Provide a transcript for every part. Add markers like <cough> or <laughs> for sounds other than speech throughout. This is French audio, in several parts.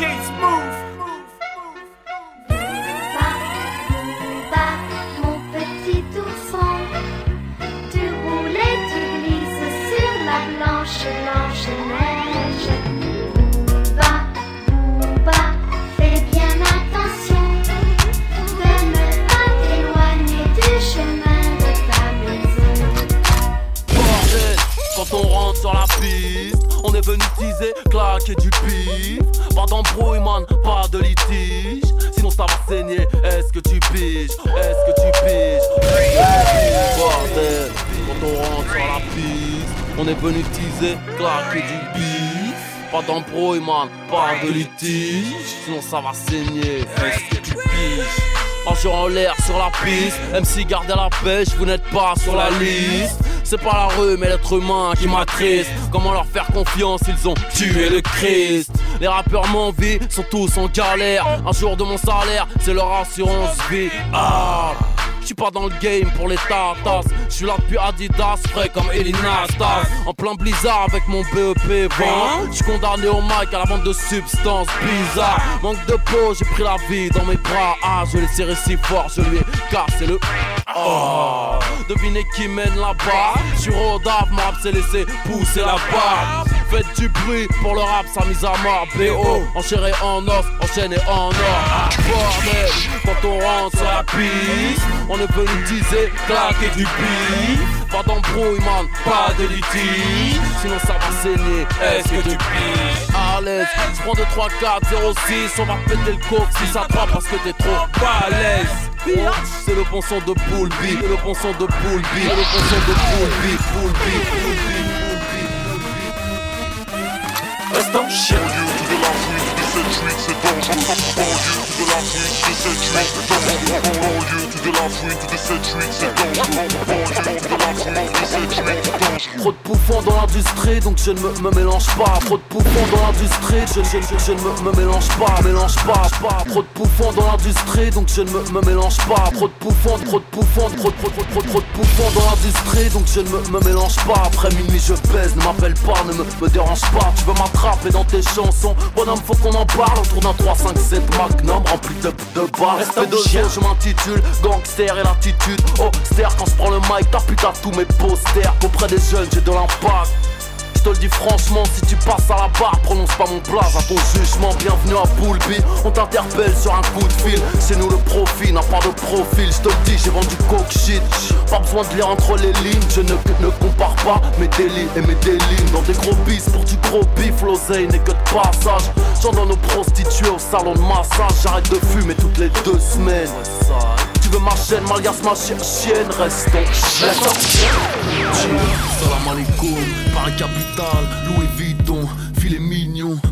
DJ Smooth. Teaser, claquer du pif. Pas d'embrouille, man, pas de litige. Sinon ça va saigner, est-ce que tu piges? Est-ce que tu piges? Bordel, quand on rentre sur la piste, on est venu teaser, claquer du pif. Pas d'embrouille, man, pas de litige. Sinon ça va saigner, est-ce que tu piges? Marcheur en l'air sur la piste, MC gardez la pêche, vous n'êtes pas sur la liste. C'est pas la rue, mais l'être humain qui m'attriste. Comment leur faire confiance Ils ont tué le Christ. Les rappeurs m'envient, sont tous en galère. Un jour de mon salaire, c'est leur assurance vie. Ah! Je suis pas dans le game pour les tatas. Je suis là depuis Adidas, frais comme Elina Stas. En plein blizzard avec mon BEP vent. Je suis condamné au mic à la vente de substances bizarres. Manque de peau, j'ai pris la vie dans mes bras. Ah, je l'ai serré si fort, je lui ai cassé le. Oh, devinez qui mène là-bas. Sur Rodave, ma s'est laissé pousser la barbe. Faites du bruit pour le rap, sa mise à mort. BO, enchéré en os, enchaîné en or. Ah, bordel, quand on rentre sur la piste, on est venu teaser, claquer du pif. Pas d'embrouille, man, pas de litige. Sinon ça va saigner, est-ce que tu piges? À l'aise, je prends 2, 3, 4, 0, 6. On va péter le coke si ça te parce que t'es trop balèze. Oh, C'est le bon son de Poulby, c'est le bon son de Poulby, c'est le bon son de Poulby, Poulby, Poulby, Reste en chien. Trop de bouffons dans l'industrie, donc je ne me, mélange pas. Trop de bouffons dans l'industrie, je, je, je, je ne me, mélange pas, mélange pas, pas. Trop de bouffons dans l'industrie, donc je ne me, mélange pas. Trop de bouffons, trop de bouffons, trop, trop, trop, trop, trop de bouffons dans l'industrie, donc je ne me, mélange pas. Après minuit, je pèse, ne m'appelle pas, ne me, me dérange pas. Tu veux m'attraper dans tes chansons, bonhomme, faut qu'on en parle autour d'un 3, 5, 7 magnum rempli de, de barres. Respect de chien, je m'intitule Gangster et l'attitude. Oh, ster, quand je prends le mic, t'as putain tous mes posters. Auprès des jeunes, j'ai de l'impact. Je te le dis franchement, si tu passes à la barre, prononce pas mon place à ton jugement. Bienvenue à Poulby, on t'interpelle sur un coup de fil. C'est nous le profil, n'a pas de profil. Je te le dis, j'ai vendu coke shit. Pas besoin de lire entre les lignes, je ne, compare pas mes délits et mes délits. Dans des gros bis pour du gros bif, l'oseille n'est que de passage. J'en donne aux prostituées au salon de massage. J'arrête de fumer toutes les deux semaines. Veux ma chaîne, malgasse ma chi- chienne, reste donc Reste donc Salam alaikum, Paris Capital, Louis Vuitton,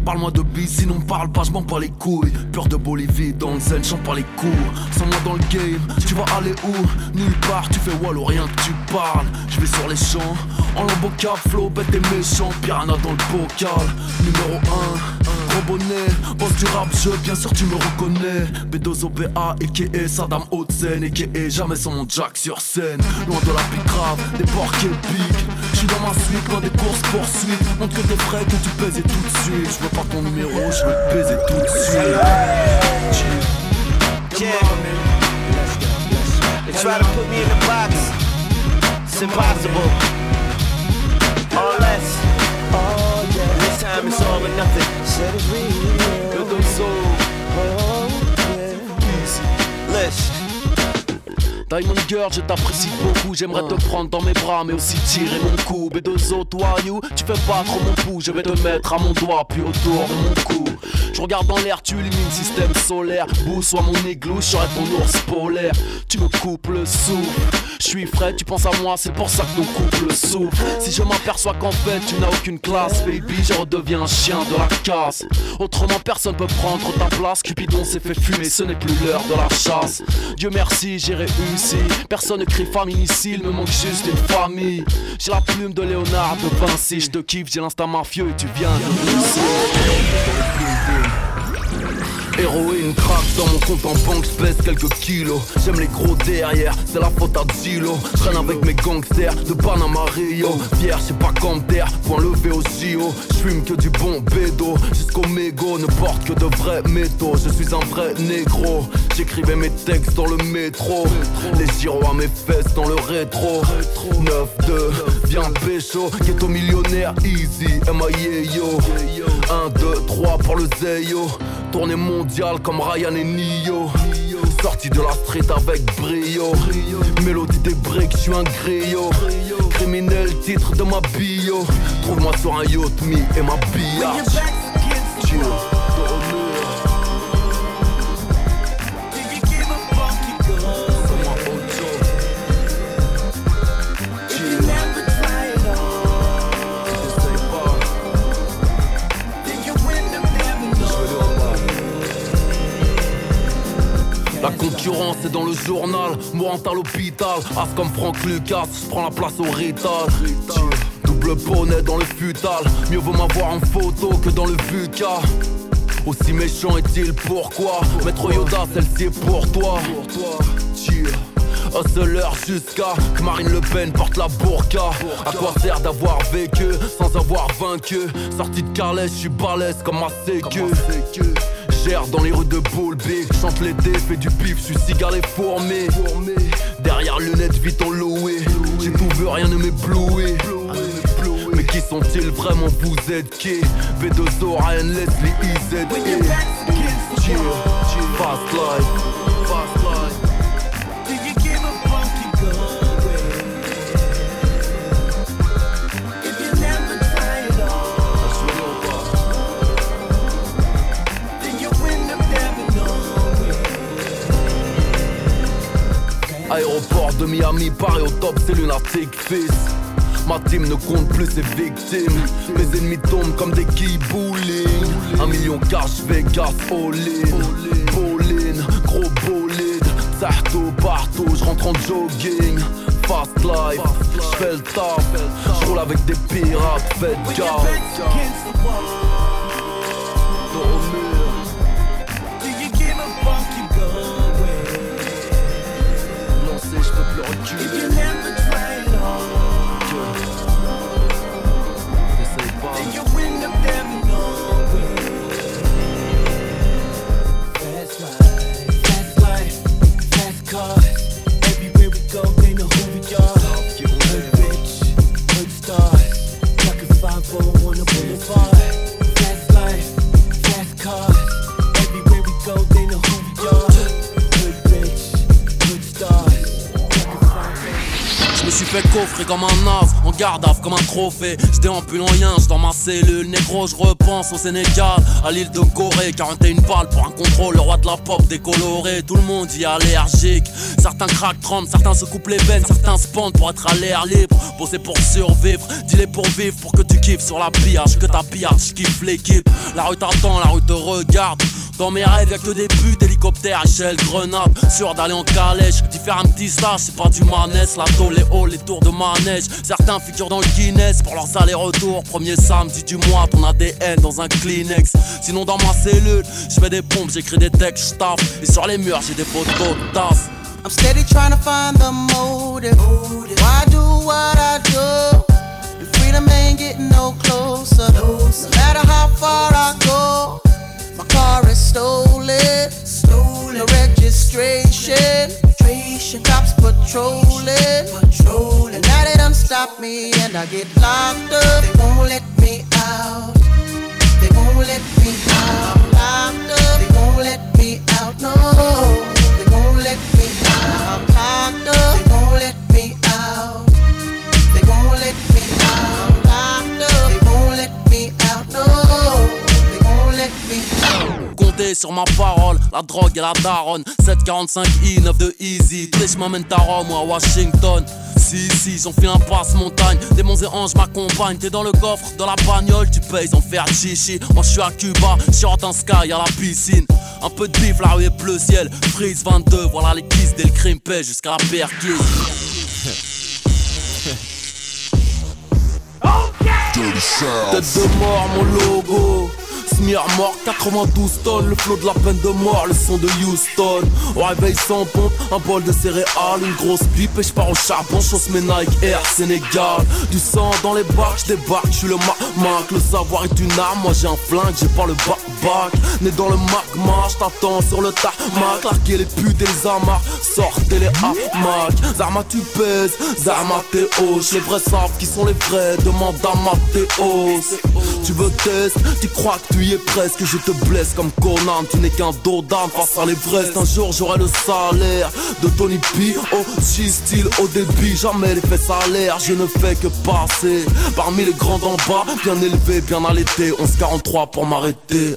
Parle-moi de bis, sinon parle pas, je m'en pas les couilles. Peur de Bolivie, dans le zen, chante pas les cours. Sans moi dans le game, tu vas aller où? Nulle part, tu fais wall ou rien que tu parles. Je vais sur les champs, en lambeau cap, flow, bête et méchant. Piranha dans le bocal, numéro 1. Gros bonnet, boss du rap jeu, bien sûr tu me reconnais B2O BA, a.k.a. Saddam Haute-Seine A.k.a. jamais sans mon jack sur scène Loin de la pique grave, des porcs épiques J'suis dans ma suite, loin des courses poursuites Montre que t'es frais, que tu pèses et tout de suite Oh, je veux pas ton numéro, je veux te baiser tout de suite Yeah. They try to put me in the box. It's impossible. Or less. And this time it's all or nothing. Good old soul. Listen. Diamond Girl, je t'apprécie beaucoup, j'aimerais te prendre dans mes bras, mais aussi tirer mon coup. B2O, toi, you, tu fais pas trop mon pouls, je vais te mettre à mon doigt, puis autour de mon cou. Je regarde dans l'air, tu illumines système solaire. Bou, soit mon igloo, je serai ton ours polaire. Tu me coupes le souffle, je suis frais, tu penses à moi, c'est pour ça que ton couple souffre. Si je m'aperçois qu'en fait tu n'as aucune classe, baby, je redeviens un chien de la casse. Autrement, personne peut prendre ta place. Cupidon s'est fait fumer, ce n'est plus l'heure de la chasse. Dieu merci, j'ai réussi. Personne ne crie famille ici, il me manque juste une famille. J'ai la plume de Léonard de Vinci, je te kiffe, j'ai l'instinct mafieux et tu viens de Russie. Héroïne crack dans mon compte en banque, j'pèse quelques kilos. J'aime les gros derrière, c'est la faute à Zilo. Traîne avec mes gangsters de Panama Rio. Fier, j'sais pas comme point levé au JO. J'fume que du bon bédo, jusqu'au mégot, ne porte que de vrais métaux. Je suis un vrai négro, j'écrivais mes textes dans le métro. Les gyros à mes fesses dans le rétro. 9-2, viens pécho, ghetto millionnaire, easy, MIA yo. 1, 2, 3 pour le Zeyo. Tournée mondiale comme Ryan et Nio. Sorti de la street avec brio. Mélodie des breaks, je suis un griot. Criminel, titre de ma bio. Trouve-moi sur un yacht, me et ma billard. La concurrence est dans le journal, mourant à l'hôpital. As comme Franck Lucas, je prends la place au rital. Double bonnet dans le futal, mieux vaut m'avoir en photo que dans le VUCA. Aussi méchant est-il pourquoi? Maître Yoda, celle-ci est pour toi. Hustler jusqu'à que Marine Le Pen porte la burqa À quoi sert d'avoir vécu sans avoir vaincu? Sorti de Carles, je suis balèze comme ma sécu Dans les rues de Boulby Chante l'été, fais du pif, suis cigare et fourmé Derrière lunettes, vite en loué. J'ai tout vu, rien ne m'éblouit mais qui sont-ils vraiment? Vous êtes qui? V2O, Ryan Leslie, IZ fast life, fast life Aéroport de Miami, Paris au top, c'est lunatique fils. Ma team ne compte plus ses victimes. Mes ennemis tombent comme des quilles bowling. Un million cash, Vegas, all-in. Pauline, gros bolide. Sarto partout, j'rentre en jogging. Fast life, j'fais le taf. J'roule avec des pirates, faites gaffe. Garde comme un trophée. Je déambule en yinche dans ma cellule, négro, je repense au Sénégal, à l'île de Corée. 41 balles pour un contrôle, le roi de la pop décoloré. Tout le monde y est allergique. Certains craquent 30, certains se coupent les veines, certains se pour être à l'air libre. Bosser pour survivre, dis-les pour vivre, pour que tu kiffes sur la pillage, que ta pillage, je kiffe l'équipe. La rue t'attend, la rue te regarde. Dans mes rêves, y'a que des buts d'hélicoptère, échelle, grenade. Sûr d'aller en calèche, d'y faire un petit stage, c'est pas du manège. La les halls, les tours de manège. Certains figurent dans le Guinness pour leurs allers-retours. Premier samedi du mois, ton ADN dans un Kleenex. Sinon, dans ma cellule, je fais des pompes, j'écris des textes, j'taffe. Et sur les murs, j'ai des photos de tasse. I'm steady trying to find the motive. Why do what I do? Freedom ain't getting no closer. No matter how far I go, my car is stolen. Stolen. No registration. registration. Cops patrolling. And now they done stop me and I get locked up. They won't let me out. They won't let me out. I'm Locked up. They won't let me out. No. They won't let me out. I'm Locked up. Sur ma parole, la drogue et la daronne. 745i, 9 de Easy. Chemins mènent à Rome ou à Washington. Si, si, j'enfile un passe-montagne Démons et anges m'accompagnent. T'es dans le coffre de la bagnole, tu payes en faire chichi. Moi je suis à Cuba, sur un sky à la piscine. Un peu de bif, la rue est bleu ciel. Freeze 22, voilà les kisses dès le crime paie jusqu'à la perquise. <laughs> Tête de mort, mon logo Smear mort 92 tonnes, le flot de la peine de mort, le son de Houston. Au réveil sans pompe, un bol de céréales, une grosse pipe et je pars au charbon, chausse mes Nike Air Sénégal. Du sang dans les bacs, je débarque, je suis le mac Le savoir est une arme, moi j'ai un flingue, j'ai pas le Né dans le magma, je t'attends sur le tarmac. Larguer les putes et les sortez les hamacs. Zarma tu pèses, Zarma t'es hausse Les vrais savent qui sont les vrais, demande à Mathéos. Tu veux test, tu crois que tu y es presque. Je te blesse comme Conan, tu n'es qu'un d'âme face à l'Everest. Un jour j'aurai le salaire de Tony P Oh, style au débit, jamais les faits salaires Je ne fais que passer. Parmi les grands d'en bas Bien élevé, bien allaité, 11-43 pour m'arrêter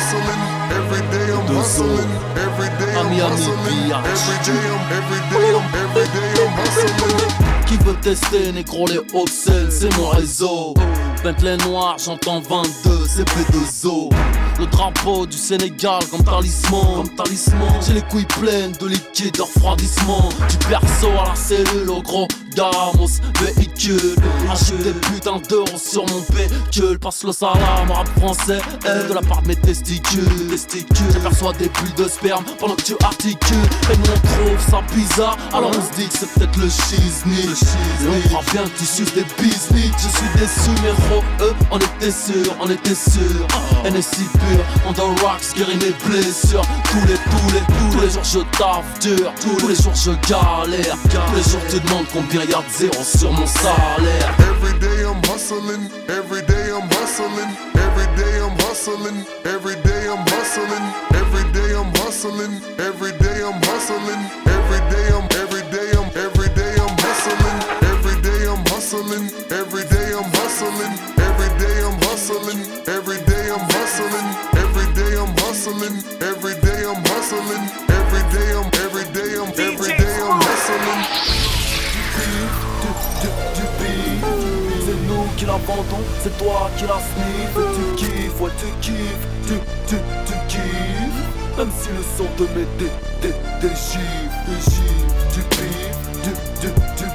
hustling, every day I'm hustling, every day I'm hustling, every day I'm every day I'm every day I'm hustling. Qui veut tester, négro, les hauts c'est mon réseau. Bentley noir, j'entends 22, c'est P2O. Le drapeau du Sénégal comme talisman, comme talisman. J'ai les couilles pleines de liquide de refroidissement. Du perso à la cellule, au gros Gamos, véhicule. Achète des putains d'euros sur mon pécule. Passe le salam, rap français, et de la part de mes testicules. testicules. J'aperçois des bulles de sperme pendant que tu articules. Et nous on trouve ça bizarre, alors on se dit que c'est peut-être le shizni. Et on croit bien que tu suces des business. Je suis déçu, mais gros, on était sûr, on était sûr. NSI pur, on the rocks, guérit mes blessures. Tous les, tous les, tous les jours je taffe dur. Tous les jours je galère. Tous les jours tu demandes combien y'a de zéro sur mon salaire. Every day I'm hustling, every day I'm hustling, every day I'm hustling, every day I'm hustling, every day I'm hustling, every day I'm hustling, every day I'm hustling, every day I'm hustling, every day I'm hustling, every day I'm hustling, every day I'm hustling, every day I'm hustling, every day I'm every day I'm every day I'm hustling. C'est nous qui la vendons, c'est toi qui la sniff. Et tu kiffes, ouais, tu kiffes, tu, tu, tu kiffes. Même si le son te met des, des, des chiffres, des chiffres. Du beat, du,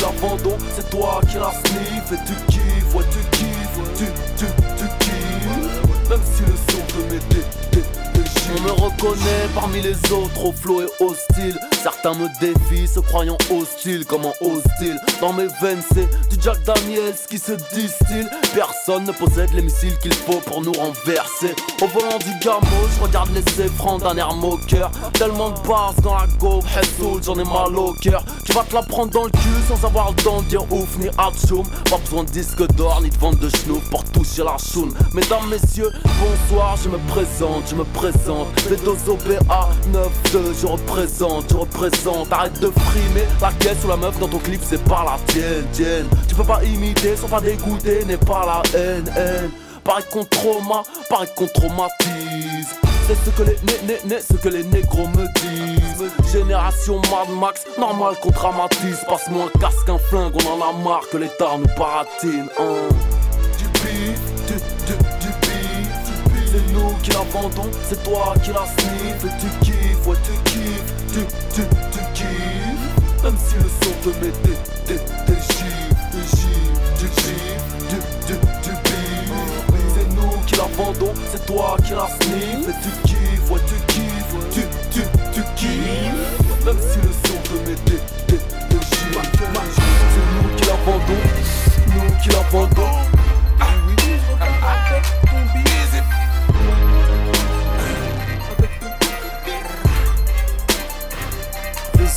qui la vendons, c'est toi qui la sniff. Et tu kiffes, ouais, tu kiffes, tu, tu, tu kiffes. Même si le son met des, des, des chiffres. On me reconnaît parmi les autres au flow et hostile. Certains me défient, se croyant hostile, comment hostile. Dans mes veines, c'est du Jack Daniels qui se distille. Personne ne possède les missiles qu'il faut pour nous renverser. Au volant du gamo, je regarde les effrans d'un air moqueur. Tellement de basse dans la go, Hessoul, j'en ai mal au cœur. Tu vas te la prendre dans le cul sans avoir le temps de dire ouf ni atchoum. Pas besoin de disque d'or ni de vente de schnouf pour toucher la choune. Mesdames, messieurs, bonsoir, je me présente, je me présente. B2 OPA 9-2, je représente, je représente. Arrête de frimer la caisse ou la meuf dans ton clip, c'est pas la tienne, tienne. Tu peux pas imiter sans pas dégoûter, n'est pas la haine, haine. Pareil qu'on trauma, pareil qu'on traumatise. C'est ce que les né, né, ce que les négros me disent. Génération Mad Max, normal qu'on dramatise. Passe-moi un casque, un flingue, on en a marre que l'État nous baratine. hein. Du du, du, du. C'est nous qui la vendons, c'est toi qui la sniff. Et tu kiffes, ouais, tu kiffes, tu, tu, tu kiffes. Même si le son des chiffres, du chiffre, du, du, du beef. C'est nous qui la c'est toi qui la sniff. Et tu kiffes, ouais, tu kiffes, tu, tu, tu kiffes. Même si le son met des, des, des chiffres. C'est nous qui la nous qui la.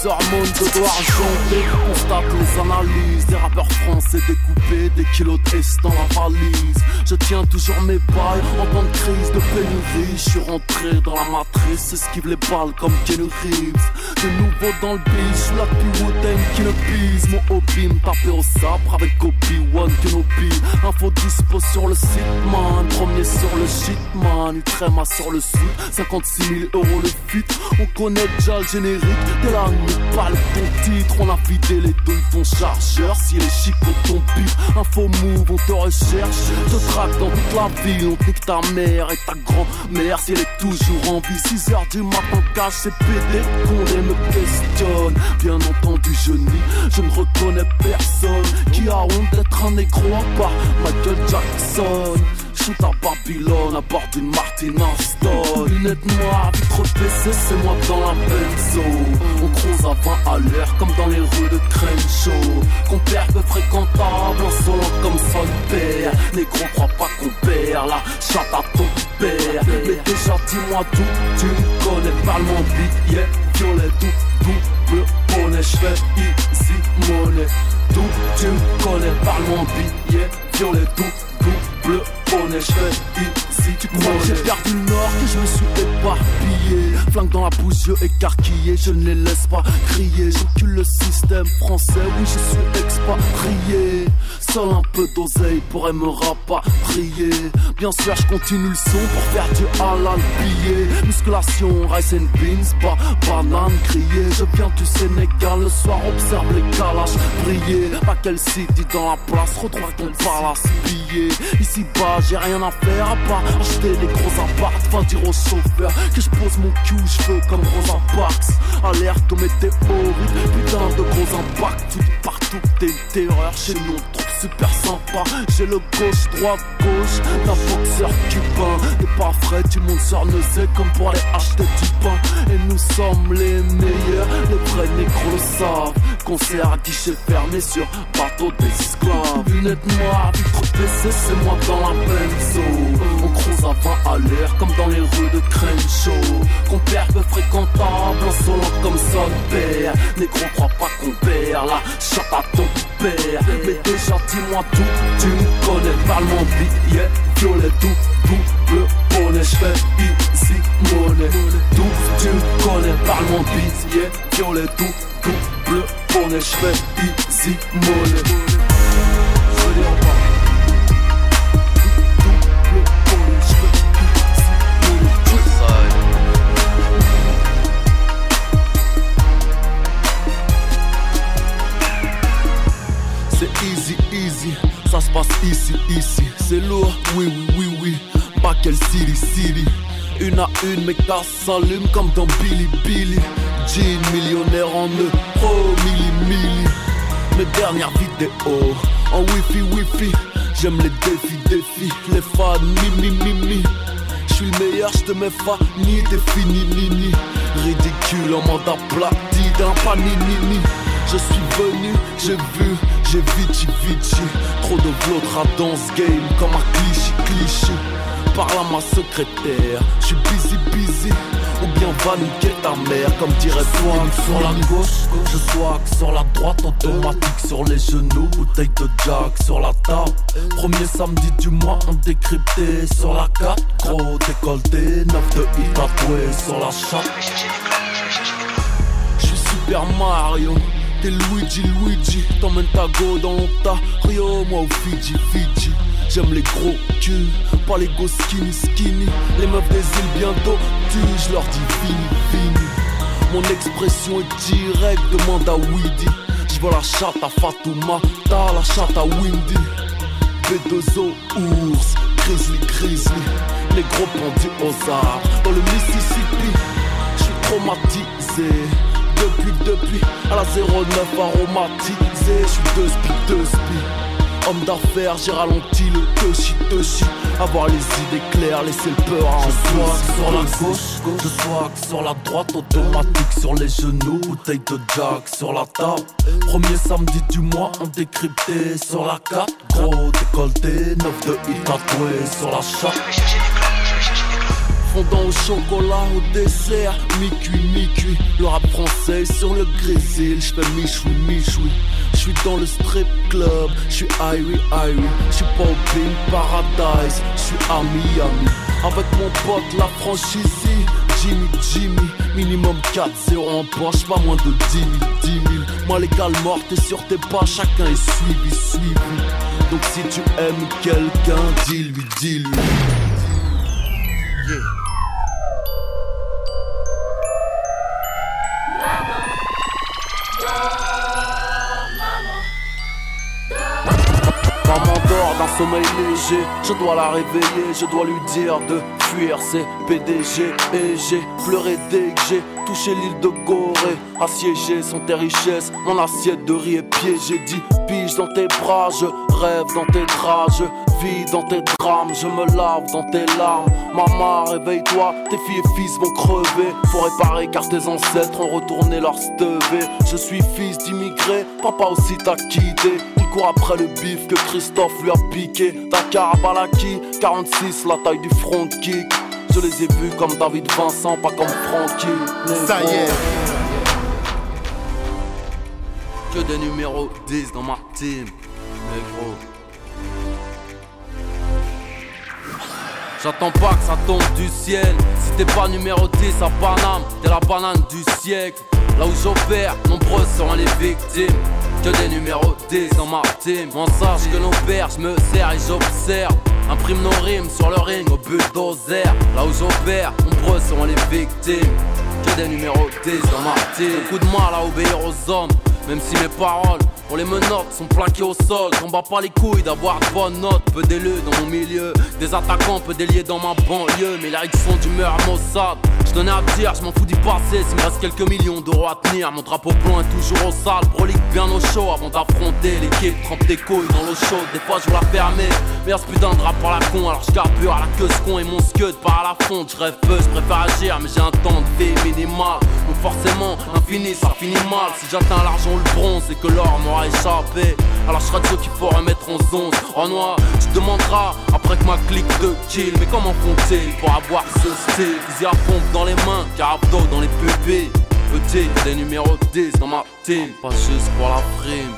Hormones Je dois argenter, constate les analyses Des rappeurs français découpés, des kilos de dans la valise. Je tiens toujours mes balles en temps de crise, de pénurie. Je suis rentré dans la matrice, esquive les balles comme Kenny Reeves. De nouveau dans le beat, je la plus qui le pise. Mon hobby me taper au sabre avec Obi-Wan Kenobi. Info dispo sur le site man, premier sur le shit man. Utrema sur le sud, 56 000 euros le fit On connaît déjà le générique de la nuit, pas le ton titre On a vidé les deux de ton chargeur, si les chic ton pif Info move, on te recherche, te traque dans toute la ville On nique ta mère et ta grand-mère. Si elle est toujours en vie 6 heures du matin, cache c'est pédé, qu'on me questionne. Bien entendu je nie, je ne reconnais personne. Qui a honte d'être un négro à part Michael Jackson? Shoot à Babylone à bord d'une Martin Aston. Lunettes noires, vitre PC, c'est moi dans la benzo. On croise à 20 à l'heure comme dans les rues de Crenshaw. Compère peu fréquentable, insolent comme son père. Négro crois pas qu'on perd la chatte à ton père. Mais déjà dis-moi tout, tu me connais, parle-moi billet Violet, tout, double bonnet, j'fais easy money Tout, tu me connais, parle-moi billet Violet, tout, double bonnet, j'fais ici Tu crois j'ai perdu le nord, que je me suis éparpillé. Flingue dans la bouche, yeux écarquillés Je ne les laisse pas crier. J'encule le système français, oui je suis expatrié Seul un peu d'oseille pourrait me rapatrier. Bien sûr je continue le son pour faire du halal billet Musculation, rice and beans, pas banane crier Je viens du Sénégal, le soir observe les calages briller. Pas quel city dans la place, retrouve ton palace pillé. Ici bas j'ai rien à faire à part acheter des gros apparts. Enfin dire au chauffeur que je pose mon cul cheveux comme Rosa Parks Alerte aux météorites, putain de gros impacts. Tout partout t'es une terreur chez nous super sympa. J'ai le gauche, droite, gauche. D'un boxeur cubain T'es pas frais, tu montes sur sait comme pour aller acheter du pain. Et nous sommes les meilleurs, les vrais négros savent Concert à guichet fermé sur bateau d'esclaves. Lunettes noires, vitre PC, c'est moi dans la benzo On croise à 20 à l'heure comme dans les rues de Crenshaw. Compère peu fréquentable, insolent comme son père Négro crois pas qu'on perd la chatte à ton père. Mais déjà dis-moi tout, tu me connais, parle-moi billet Violet, tout, double bonnet, j'fais easy money Tout, tu me connais, parle-moi billet Violet, tout, double bonnet, j'fais money passe ici, ici. C'est lourd, oui, oui, oui, oui. Pas quel city, city. Une à une, mes gars s'allument comme dans Billy Billy. Jean, millionnaire en euros, milli, milli. Mes dernières vidéos en wifi, wifi. J'aime les défis, défis. Les fans, mi, mi, mi, mi. J'suis le meilleur, j'te mets ni t'es fini, nini. Ridicule en mode aplati d'un paninini. Je suis venu, j'ai vu, j'ai vici vici Trop de vlogras dans ce game comme un cliché cliché. Parle à ma secrétaire, je suis busy busy. Ou bien va niquer ta mère comme dirait Swag sur la gauche, je swag sur la droite Automatique sur les genoux, bouteille de Jack sur la table. Premier samedi du mois on décrypté sur la carte. Gros décolleté, 9 de hit tatoué sur la chatte. Je suis Super Mario T'es Luigi Luigi. T'emmènes ta go dans l'Ontario Moi au Fiji Fiji. J'aime les gros culs Pas les go skinny skinny. Les meufs des îles bientôt tu Je leur dis fini fini. Mon expression est directe Demande à Weedy. Je veux la chatte à Fatouma T'as la chatte à Windy. B2O ours Grizzly grizzly. Les gros pendus aux arbres Dans le Mississippi. Je suis traumatisé depuis, depuis, à la 09 aromatisé, je suis deux spi, deux spi. Homme d'affaires, j'ai ralenti le touchy, touchy. Avoir les idées claires, laisser le peur en Je swag sur la gauche, je swag sur la droite, automatique sur les genoux, bouteille de Jack sur la table. Premier samedi du mois, on décrypté sur la carte. Gros décolleté, 9 de hit tatoué sur la chatte. Fondant au chocolat, au dessert, mi-cuit, mi-cuit. Le rap français sur le grésil, j'fais michoui, michoui. J'suis dans le strip club, j'suis Irie, Irie. J'suis pas au Pink Paradise, j'suis à Miami. Avec mon pote, la franchise, Jimmy, Jimmy. Minimum 4-0 en poche, pas moins de 10 000, 10 000. Moi, légal mort, t'es sur tes pas, chacun est suivi, suivi. Donc si tu aimes quelqu'un, dis-lui, dis-lui. Dort d'un sommeil léger, je dois la réveiller, je dois lui dire de fuir ses PDG et j'ai pleuré dès que j'ai touché l'île de Gorée, assiégé sans tes richesses, mon assiette de riz est piégée, dit pige dans tes bras, je rêve dans tes draps, vis dans tes drames, je me lave dans tes larmes. Maman, réveille-toi, tes filles et fils vont crever. Faut réparer car tes ancêtres ont retourné leur stevé. Je suis fils d'immigré, papa aussi t'a quitté. Il court après le bif que Christophe lui a piqué. Dakar à Balaki, 46, la taille du front kick. Je les ai vus comme David Vincent, pas comme Frankie. Ça y est. Que des numéros 10 dans ma team, négro. J'attends pas que ça tombe du ciel. Si t'es pas numéro 10 à Paname, t'es la banane du siècle. Là où j'opère, nombreuses seront les victimes. Que des numéros 10 dans ma. On sache que nos pères, je me sers et j'observe. Imprime nos rimes sur le ring au bulldozer. Là où j'opère, nombreuses seront les victimes. Que des numéros 10 dans ma. Beaucoup de mal à obéir aux hommes. Même si mes paroles les menottes sont plaquées au sol, j'en bats pas les couilles d'avoir de bonnes notes. Peu d'élus dans mon milieu, des attaquants, peu déliés dans ma banlieue. Mais lyrics sont d'humeur Mossad. Je donnais à dire, je m'en fous du passé. S'il me reste quelques millions d'euros à tenir, mon drapeau blanc est toujours au sale. Prolique bien au chaud avant d'affronter l'équipe. Trempe tes couilles dans l'eau chaude, des fois je la fermer. Mais ce putain de drap par la con, alors je carbure à la queue ce con et mon scud part à la fonte. Je rêve peu, je préfère agir, mais j'ai un temps de vie. Forcément, l'infini ça finit mal. Si j'atteins l'argent ou le bronze, c'est que l'or m'aura échappé. Alors je serai de ceux qu'il faut remettre en zone. En noir, tu demanderas après que ma clique de kill. Mais comment font-ils pour avoir ce style? Ils y pompe dans les mains, carabdo dans les pupilles. Petit, des numéros 10 dans ma team, pas juste pour la prime.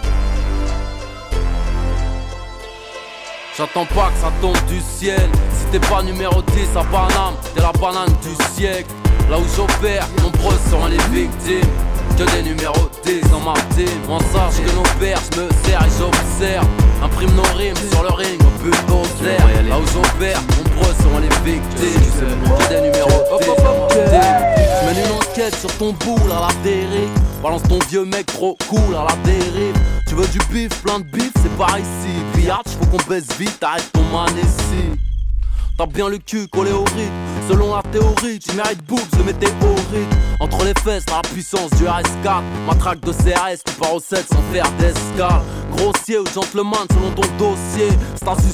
J'attends pas que ça tombe du ciel. Si t'es pas numéro 10 à Paname, t'es la banane du siècle. Là où j'opère, nombreuses seront les victimes. Que des numéros 10 dans ma team. On sache que nos pères, je me sers et j'observe. Imprime nos rimes sur le ring au bulldozer. Là où j'opère, nombreuses seront les victimes. Que des numéros 10 dans ma team. Je mène une enquête sur ton boule à la dérive. Balance ton vieux mec trop cool à la dérive. Tu veux du bif, plein de bif, c'est par ici. Biatch, faut qu'on baisse vite, arrête ton man ici. T'as bien le cul collé au rythme. Selon la théorie, tu mérites boobs de météorite. Entre les fesses, t'as la puissance du RS4. Matraque de CRS, tu pars au 7 sans faire d'escale. Grossier ou gentleman selon ton dossier.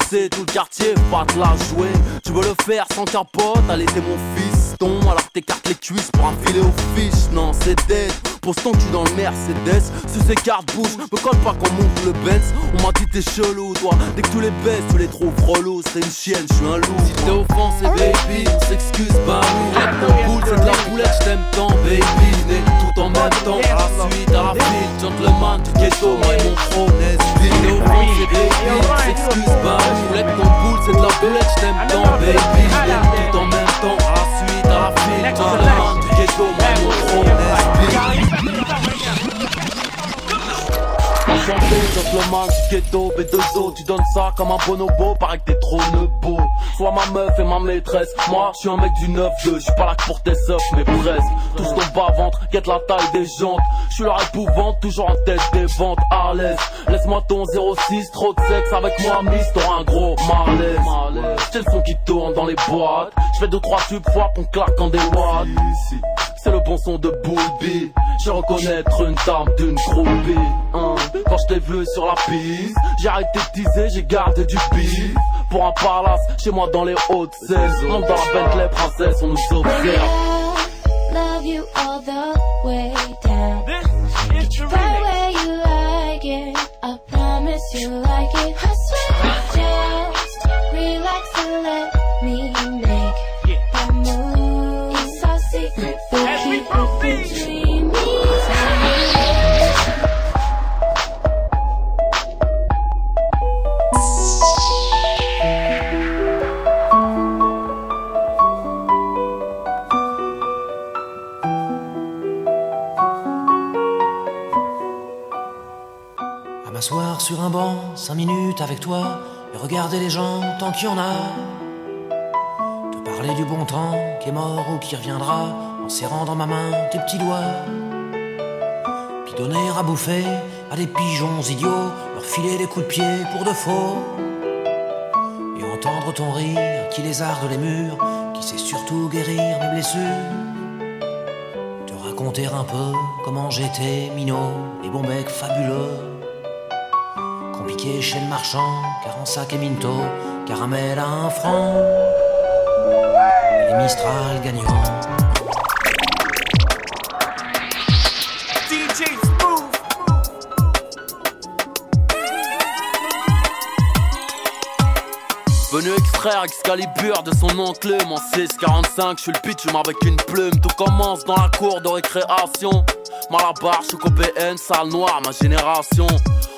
C'est tout le quartier, pas te la jouer. Tu veux le faire sans capote, allez, t'es mon fiston. Alors t'écartes les cuisses pour un filet aux fiches. Non, c'est dead. Pose ton cul dans le Mercedes. Sur ces cartes bouge, me colle pas qu'on monte le Benz. On m'a dit t'es chelou, toi. Dès que tu les baisses, tu les trouves relous. C'est une chienne, je suis un loup. Si t'es offensé, baby, on s'excuse pas. Ton boule, c'est de la boulette, j't'aime tant, baby. Né tout en même temps, à la suite, à la. Gentleman du ghetto, moi et mon front. Si t'es offensé, baby, on s'excuse pas. Lève ton boule, c'est de la boulette, j't'aime tant, baby. Né tout en même temps, à suite, à la file. Gentleman du ghetto, moi et mon front. Enchanté, gentleman du ghetto, B2O, tu donnes ça comme un bonobo, paraît que t'es trop nebo. Sois ma meuf et ma maîtresse, moi je suis un mec du 9-2, je suis pas là que pour tes seufs, mais presque. Tous ton bas-ventre, guette la taille des jantes, je suis leur épouvante, toujours en tête des ventes, à l'aise. Laisse-moi ton 06, trop de sexe avec moi, miss, t'auras un gros malaise. J'ai le son qui tourne dans les boîtes, je fais deux trois tubes fois qu'on claque en des watts. C'est le bon son de Bulby. Je reconnaître une dame d'une groupie. Hein. Quand je t'ai vu sur la piste, j'ai arrêté de teaser, j'ai gardé du bif. Pour un palace, chez moi dans les hautes saisons. Monte dans la Bentley princesse, on nous observe. love you all the way down. Right where you like it, I promise you like it. M'asseoir sur un banc, cinq minutes avec toi, et regarder les gens tant qu'il y en a. Te parler du bon temps qui est mort ou qui reviendra, en serrant dans ma main tes petits doigts. Puis donner à bouffer à des pigeons idiots, leur filer des coups de pied pour de faux. Et entendre ton rire qui lézarde les murs, qui sait surtout guérir mes blessures raconter un peu comment j'étais minot et bon mec fabuleux. Chez le marchand, car en sac et minto, caramel à un franc. Les Mistral gagnants. Venu extraire Excalibur de son oncle En 645, je suis le pitch avec une plume Tout commence dans la cour de récréation Malabar, je suis PN, salle noire, ma génération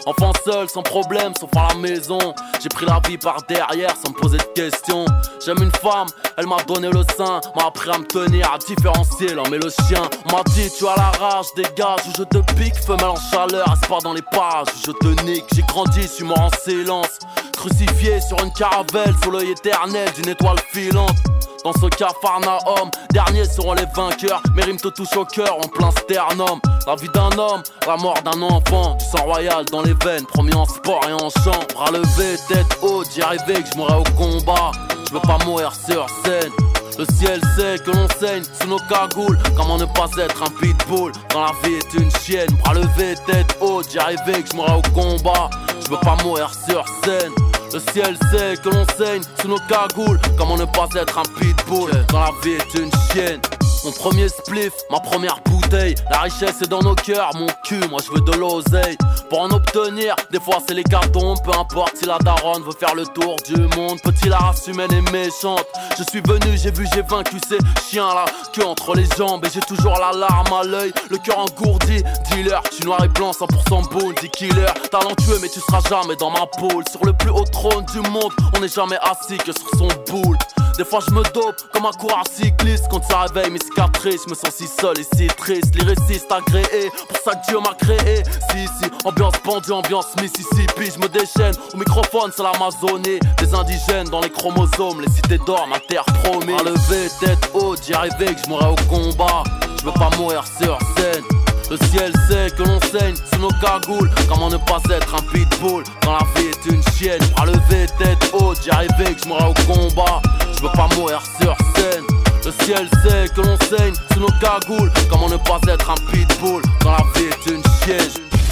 Enfant seul, sans problème, sauf à la maison. J'ai pris la vie par derrière sans me poser de questions. J'aime une femme, elle m'a donné le sein, m'a appris à me tenir, à différencier l'homme et le chien. m'a dit, tu as la rage, dégage, ou je te pique, femelle en chaleur, pas dans les pages, je te nique. J'ai grandi, suis mort en silence. Crucifié sur une caravelle sous l'œil éternel d'une étoile filante. Dans ce cafarnaum, derniers seront les vainqueurs. Mes rimes te touchent au cœur en plein sternum. La vie d'un homme, la mort d'un enfant. Du sang royal dans les veines, promis en sport et en chant. Bras levé, tête haute, j'y arrivais que je mourrais au combat. Je veux pas mourir sur scène. Le ciel sait que l'on saigne sous nos cagoules. Comment ne pas être un pitbull quand la vie est une chienne? Bras levé, tête haute, j'y arrivais que je mourrais au combat. Je veux pas mourir sur scène. Le ciel sait que l'on saigne sous nos cagoules. Comment ne pas être un pitbull quand la vie est une chienne? Mon premier spliff, ma première bouteille. La richesse est dans nos cœurs, mon cul, moi je veux de l'oseille. Pour en obtenir, des fois c'est les cartons. Peu importe si la daronne veut faire le tour du monde. Petit la race humaine est méchante? Je suis venu, j'ai vu, j'ai vaincu ces chiens là. Que entre les jambes et j'ai toujours la larme à l'œil. Le cœur engourdi, dealer. Suis noir et blanc, 100% bounty killer. Talentueux, mais tu seras jamais dans ma poule. Sur le plus haut trône du monde, on n'est jamais assis que sur son boule. Des fois je me dope comme un coureur cycliste Quand ça réveille mes Je me sens si seul et si triste Lyriciste agréé Pour ça que Dieu m'a créé Si si Ambiance pendue Ambiance Mississippi Je me déchaîne Au microphone c'est l'Amazonie Des indigènes dans les chromosomes Les cités d'or ma terre promise À lever tête haute J'y arrivais que je mourrais au combat Je veux pas mourir sur scène le ciel sait que l'on saigne sous nos cagoules. Comment ne pas être un pitbull quand la vie est une chienne? À lever tête haute, j'y arrivais que je mourrais au combat. Je veux pas mourir sur scène. Le ciel sait que l'on saigne sous nos cagoules. Comment ne pas être un pitbull quand la vie est une chienne?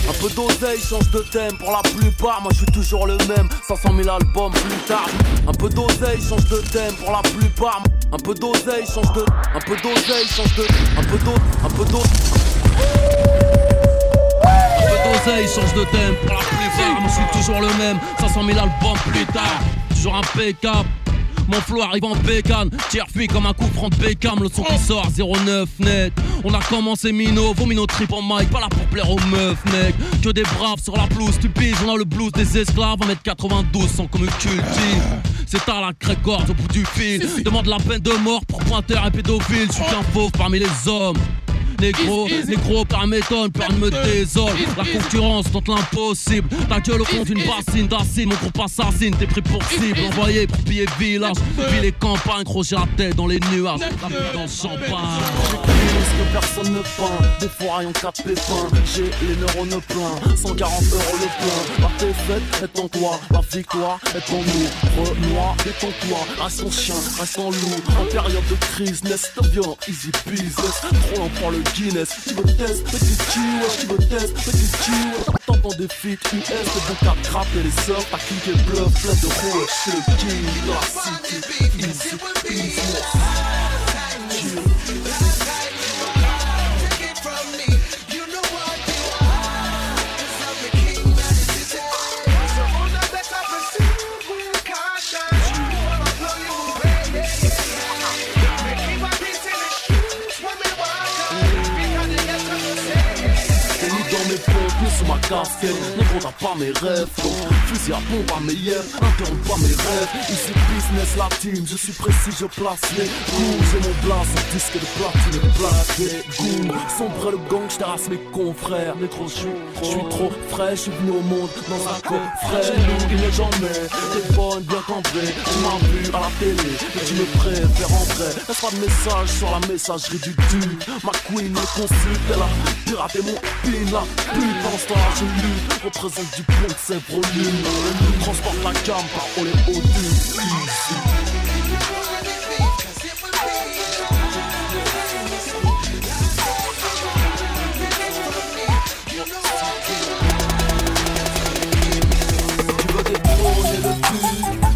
Un peu d'oseille change de thème pour la plupart, moi je suis toujours le même, 500 000 albums plus tard. Un peu d'oseille change de thème pour la plupart. Un peu d'oseille change de. Un peu d'oseille change de. Un peu d'eau. Un peu d'eau. Un peu d'oseille change de thème pour la plupart, moi je suis toujours le même, 500 000 albums plus tard. Toujours impeccable. Mon flow arrive en bécane, tiers fui comme un coup franc de Beckham, le son qui sort 09 net. On a commencé Mino, vos Mino trip en mic, pas là pour plaire aux meufs, mec. Que des braves sur la blouse, tu piges, on a le blues des esclaves, 1m92 sans comme cultive. C'est à la crée-corde au bout du fil. <laughs> Demande la peine de mort pour pointeur et pédophile. Je suis qu'un fauve parmi les hommes négro, négro par méthode, peur me désole. La concurrence tente l'impossible. Ta gueule au fond d'une bassine d'acide, mon groupe assassine, t'es pris pour cible. Envoyé pour piller village, puis les campagnes, crocher la tête dans les nuages, la vie dans le champagne. que personne ne peint, des fois rien quatre pépins. J'ai les neurones pleins, 140 euros le plein. La défaite est en toi, la victoire est en nous. Renoir est en toi, reste en chien, reste en loup. En période de crise, nest bien, easy business. Trop lent pour le Guinness. Tu veux test, petit kiwi, tu veux test, kiwi. T'entends des feats US, des bons cartes crap et les sœurs, t'as cliqué bluff, plein de roues, c'est le king. Sous ma casquette. Négro, t'as pas mes rêves, donc fusil à pompe à mes yeux, interromps pas mes rêves. Ici, business, la team, je suis précis, je place les coups. J'ai mon blast, un disque de platine et place des goûts. Sombre le gang, je mes confrères. Je suis je suis trop frais, je suis venu au monde dans un coffret. Il n'est jamais des bonnes, bien cambrées. Tu m'as à la télé, mais tu me préfères en vrai. Laisse pas de message sur la messagerie du tube. Ma queen me consulte, elle a piraté mon pin. La pute, je lutte. Représente du pont de ses volumes. Transporte la gamme par les hauts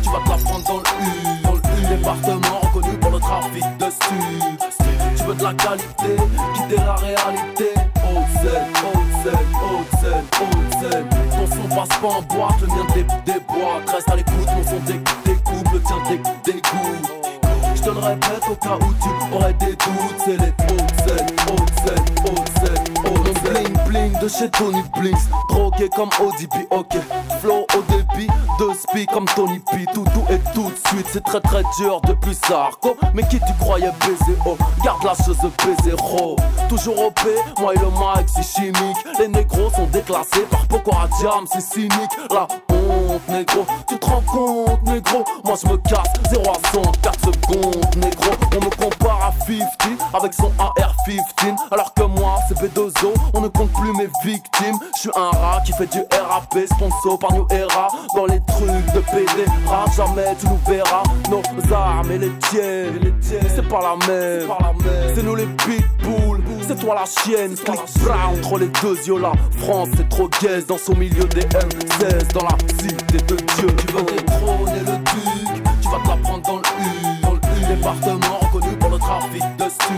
Tu veux vas te la prendre dans le U. Dans le U, département reconnu pour le trafic de stu. Tu veux de la qualité, quitter la réalité. Passe pas en boîte, le mien des, des boîtes. Reste à l'écoute, mon son dé- découpe, le tien dé- dégoûte. Je te le répète au cas où tu aurais des doutes C'est les hautes de chez Tony Blinks Drogué comme ODB, ok. Flow au débit, de speed comme Tony P. Tout tout et tout de suite, c'est très très dur depuis Sarko Mais qui tu croyais baiser, oh? Garde la chose de baiser, oh. Toujours OP, moi et le mic c'est chimique. Les négros sont déclassés par Pokora Jam, c'est cynique négro, tu te rends compte, négro? Moi je me casse, 0 à 100, 4 secondes, négro. On me compare à 50 avec son AR-15 Alors que moi c'est B2O, on ne compte plus mes victimes. Je suis un rat qui fait du RAP, sponsor par New Era. Dans les trucs de PD, rap jamais tu nous verras. Nos armes et les tiennes, c'est pas la même. C'est nous les pitbulls, c'est toi la chienne Click bras entre les deux yeux la France c'est trop gaze dans son milieu des M16 Dans la cité de Dieu. Tu veux détrôner le duc, tu vas te la prendre dans le U. Dans département reconnu pour le trafic de stu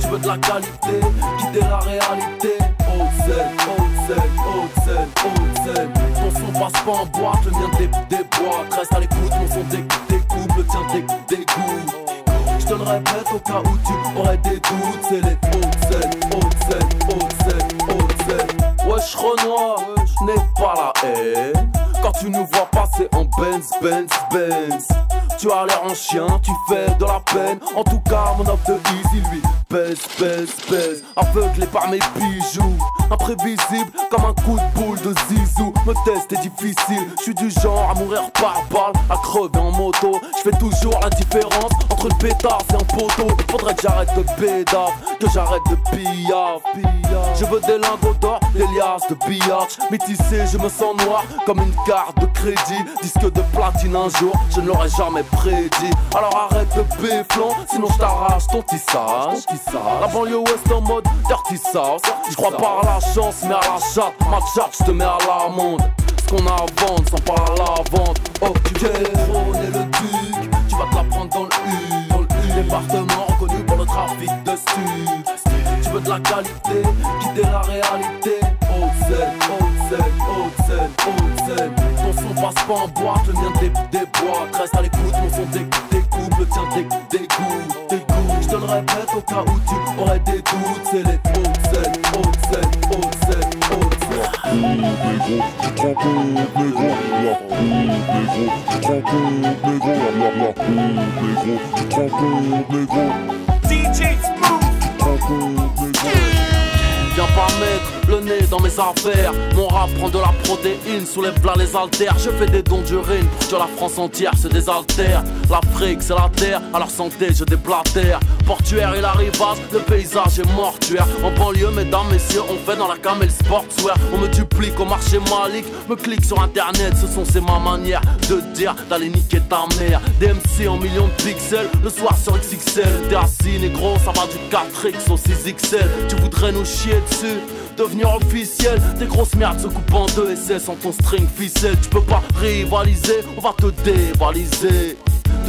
Tu veux de la qualité, quitter la réalité. Haute scène, haute scène, Ton son passe pas en boîte, le mien des, des boîtes Reste à l'écoute, mon son dé- découpe, le tien dé- dégoûte je le répète au cas où tu aurais des doutes. C'est les hautes scènes, hautes scènes, hautes scènes, hautes Wesh Renoir, n'aie pas la haine. Quand tu nous vois passer en Benz, Benz, Benz Tu as l'air en chien, tu fais de la peine. En tout cas mon homme de easy lui Pèse, pèse, pèse. Aveuglé par mes bijoux. Imprévisible comme un coup de boule de zizou. Me test est difficile, je suis du genre à mourir par balle À crever en moto, je fais toujours la différence Entre le pétard et un poteau. Faudrait que j'arrête de pédave, que j'arrête de pillave Je veux des lingots d'or, des liasses de billard. Métissé, je me sens noir comme une carte de crédit. Disque de platine un jour, je ne l'aurais jamais Alors arrête de béflon, sinon je t'arrache ton tissage. La banlieue ouest en mode dirty sauce Je crois pas à la chance mais à la chatte. Ma chatte je te mets à l'amende. Ce qu'on a à vendre sans pas à la vente. Oh tu le duc. Tu vas te la prendre dans le U Dans le département reconnu pour le trafic de stu Tu veux de la qualité, quitter la réalité. Haute scène, haute scène, haute scène, haute scène Passe pas en boîte, le mien des, des boîtes. Reste à l'écoute, mon son dé- découpe, le tien dé- dégoûte, dégoûte Je te le répète au cas où tu aurais des doutes C'est les hautes scènes, hautes scènes, hautes scènes, hautes scènes DJ Smooth. Viens pas le nez dans mes affaires. Mon rap prend de la protéine, soulève là les haltères. Je fais des dons d'urine pour que la France entière se désaltère. L'Afrique c'est la terre, à leur santé je déblatère. Portuaire et la rivage, le paysage est mortuaire. En banlieue mesdames, messieurs, on fait dans la camel sportswear. On me duplique au marché malique, me clique sur internet Ce sont c'est ma manière de dire d'aller niquer ta mère. DMC en millions de pixels, le soir sur XXL T'es assis négro, ça va du 4X au 6XL Tu voudrais nous chier dessus? Devenir officiel, tes grosses merdes se coupent en deux SS en ton string ficelle. Tu peux pas rivaliser, on va te dévaliser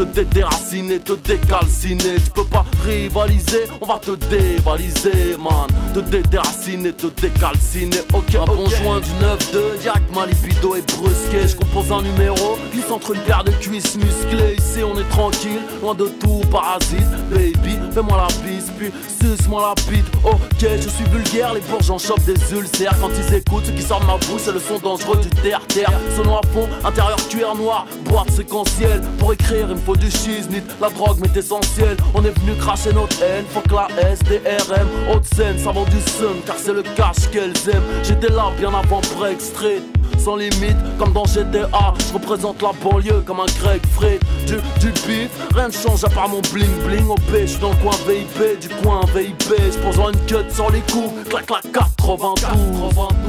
te dédéraciner, te décalciner. Tu peux pas rivaliser, on va te dévaliser, man. Te dédéraciner, te décalciner. Ok, un bon joint du 9-2, direct ma libido est brusqué. Je compose un numéro, glisse entre une paire de cuisses musclées. Ici on est tranquille, loin de tout parasite. Baby, fais-moi la bise, puis suce-moi la bite. Ok, je suis vulgaire, les bourges en chopent des ulcères. Quand ils écoutent, ce qui sort de ma bouche, c'est le son dangereux du terre-terre. Sonneau à fond, intérieur cuir noir, boîte séquentielle. Pour écrire, il me faut du shiznit, la drogue m'est essentielle. On est venu cracher notre haine, faut que la SDRM. Haute scène, ça vend du sun, car c'est le cash qu'elles aiment. J'étais là bien avant Break Street sans limite, comme dans GTA. Je représente la banlieue comme un Greg Fred. Du, du beat, rien ne change à part mon bling bling. Au je dans le coin VIP, du coin VIP. Je pose une cut sur les coups, clac clac 92.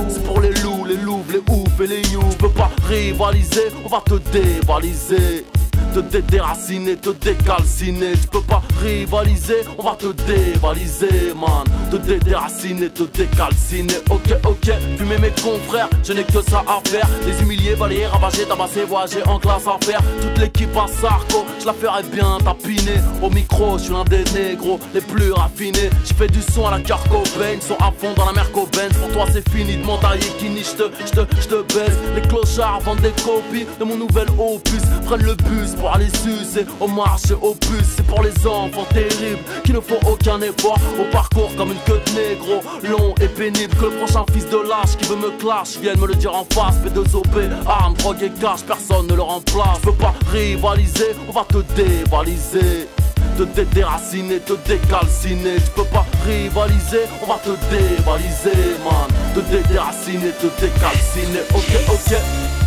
C'est pour les loups, les loups, les oufs et les you. Je peux pas rivaliser, on va te dévaliser te dédéraciner, te décalciner. Tu peux pas rivaliser, on va te dévaliser, man. Te dédéraciner, te décalciner. Ok, ok, fumer mes confrères, je n'ai que ça à faire. Les humilier, balayer, ravager, tabasser, voyager en classe à faire. Toute l'équipe à Sarko, je la ferai bien tapiner. Au micro, je suis l'un des négros les plus raffinés. Je fais du son à la Kurt Cobain, sont à fond dans la mer. Pour toi, c'est fini de m'entailler, Kini, je te, je te, je te baisse. Les clochards vendent des copies de mon nouvel opus. Prennent le bus sucer au marché au bus. C'est pour les enfants terribles qui ne font aucun effort. Au parcours comme une queue de négro, long et pénible. Que le prochain fils de lâche qui veut me clash vienne me le dire en face. P2OP, armes, drogue et cash, personne ne le remplace. Je veux pas rivaliser, on va te dévaliser te dédéraciner, te décalciner. Tu peux pas rivaliser, on va te dévaliser, man. Te dédéraciner, te décalciner. Ok, ok.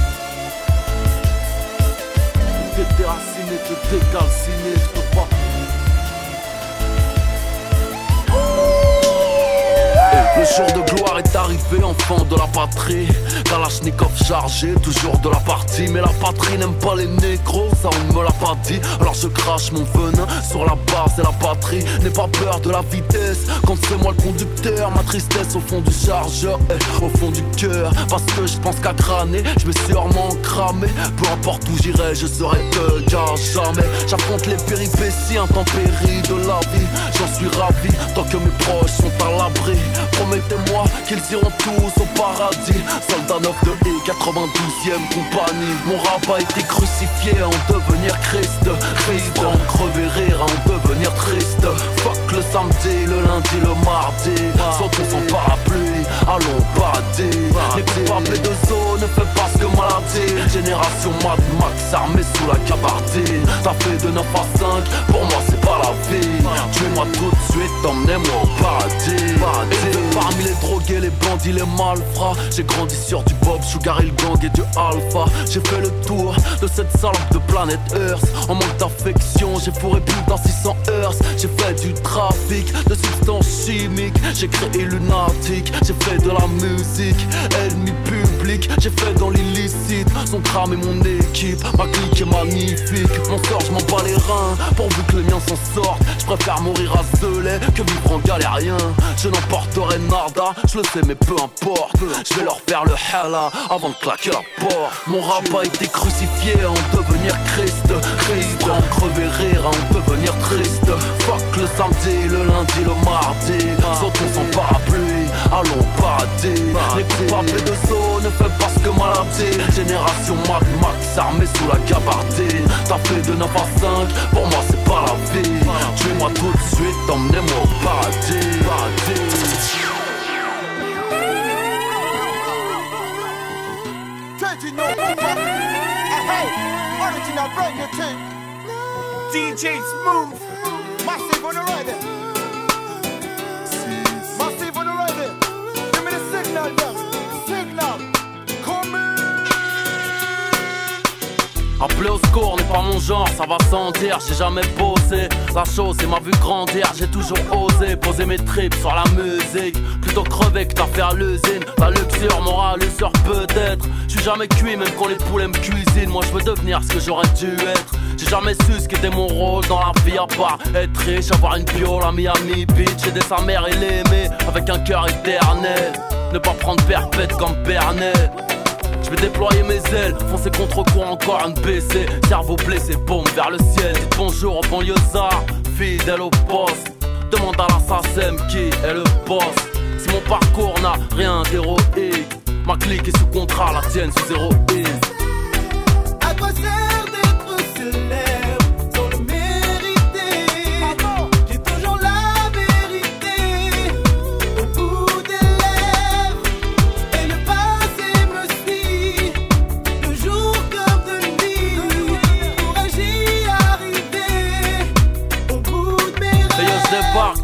Te dédéraciner, te décalciner. Tu peux pas. Le jour de gloire est arrivé, enfant de la patrie. Kalachnikov chargé, toujours de la partie. Mais la patrie n'aime pas les négros, ça on ne me l'a pas dit. Alors je crache mon venin sur la base et la patrie. N'aie pas peur de la vitesse, quand c'est moi le conducteur. Ma tristesse au fond du chargeur, eh, au fond du cœur. Parce que je pense qu'à crâner, je vais sûrement cramer. Peu importe où j'irai, je serai de gars jamais. J'affronte les péripéties intempéries de la vie. J'en suis ravi tant que mes proches sont à l'abri. Promettez-moi qu'ils iront tous au paradis. Soldat 9 de E, 92e compagnie. Mon rap a été crucifié en devenir Christ. Christ en crever rire, en devenir triste. Fuck le samedi, le lundi, le mardi. Sans parapluie, allons paradis. Les coupables de zone ne fait pas ce que maladie. Génération Mad Max armée sous la gabardine. T'as fait de 9 à 5, pour moi c'est pas la vie. Tuez-moi tout de suite, emmenez-moi au paradis. Parmi les drogués, les bandits, les malfrats. J'ai grandi sur du Bob, Sugar le gang et du Alpha. J'ai fait le tour de cette salope de planète Earth. En manque d'affection, j'ai fourré plus d'un 600 Earth. J'ai fait du trafic de substances chimiques. J'ai créé lunatique, j'ai fait de la musique. Ennemi public, j'ai fait dans l'illicite. Son crame et mon équipe, ma clique est magnifique. Mon sort, je m'en bats les reins. Pourvu que les miens s'en sortent, je préfère mourir à Zelay que vivre en galérien. Je n'emporterai nada, je le sais, mais peu importe. Je vais leur faire le hala avant de claquer la porte. Mon rap a été crucifié à en devenir Christ. Christ en crever rire, à en devenir triste. Fuck le samedi, le lundi, le mardi. Sautons sans parapluie, allons paradis. Les coupables de saut ne fait pas ce que maladie. Génération Mad Max armée sous la gabardine. T'as fait de 9 à 5, pour moi c'est pas la vie. Tuez-moi tout de suite, emmenez-moi au paradis. paradis. Hey, original. DJ Smooth. Massive on the right there. Massive on the right there. Give me the signal, them. Signal. Appeler au secours n'est pas mon genre, ça va sans dire, j'ai jamais bossé. La chose c'est m'a vu grandir, j'ai toujours osé poser mes tripes sur la musique. Plutôt crever que fait à l'usine. La luxure, moral, luxure peut-être. J'suis jamais cuit, même quand les poulets me cuisinent. Moi je veux devenir ce que j'aurais dû être. J'ai jamais su ce qu'était mon rôle dans la vie à part être riche, avoir une piole à Miami Beach, aider sa mère et l'aimer avec un cœur éternel. Ne pas prendre perpète comme Bernet. Je vais déployer mes ailes, foncer contre courant encore un BC Cerveau blessé, bombe vers le ciel. Dites bonjour au banlieusard, fidèle au poste. Demande à l'assassin qui est le boss. Si mon parcours n'a rien d'héroïque Ma clique est sous contrat, la tienne sous zéro À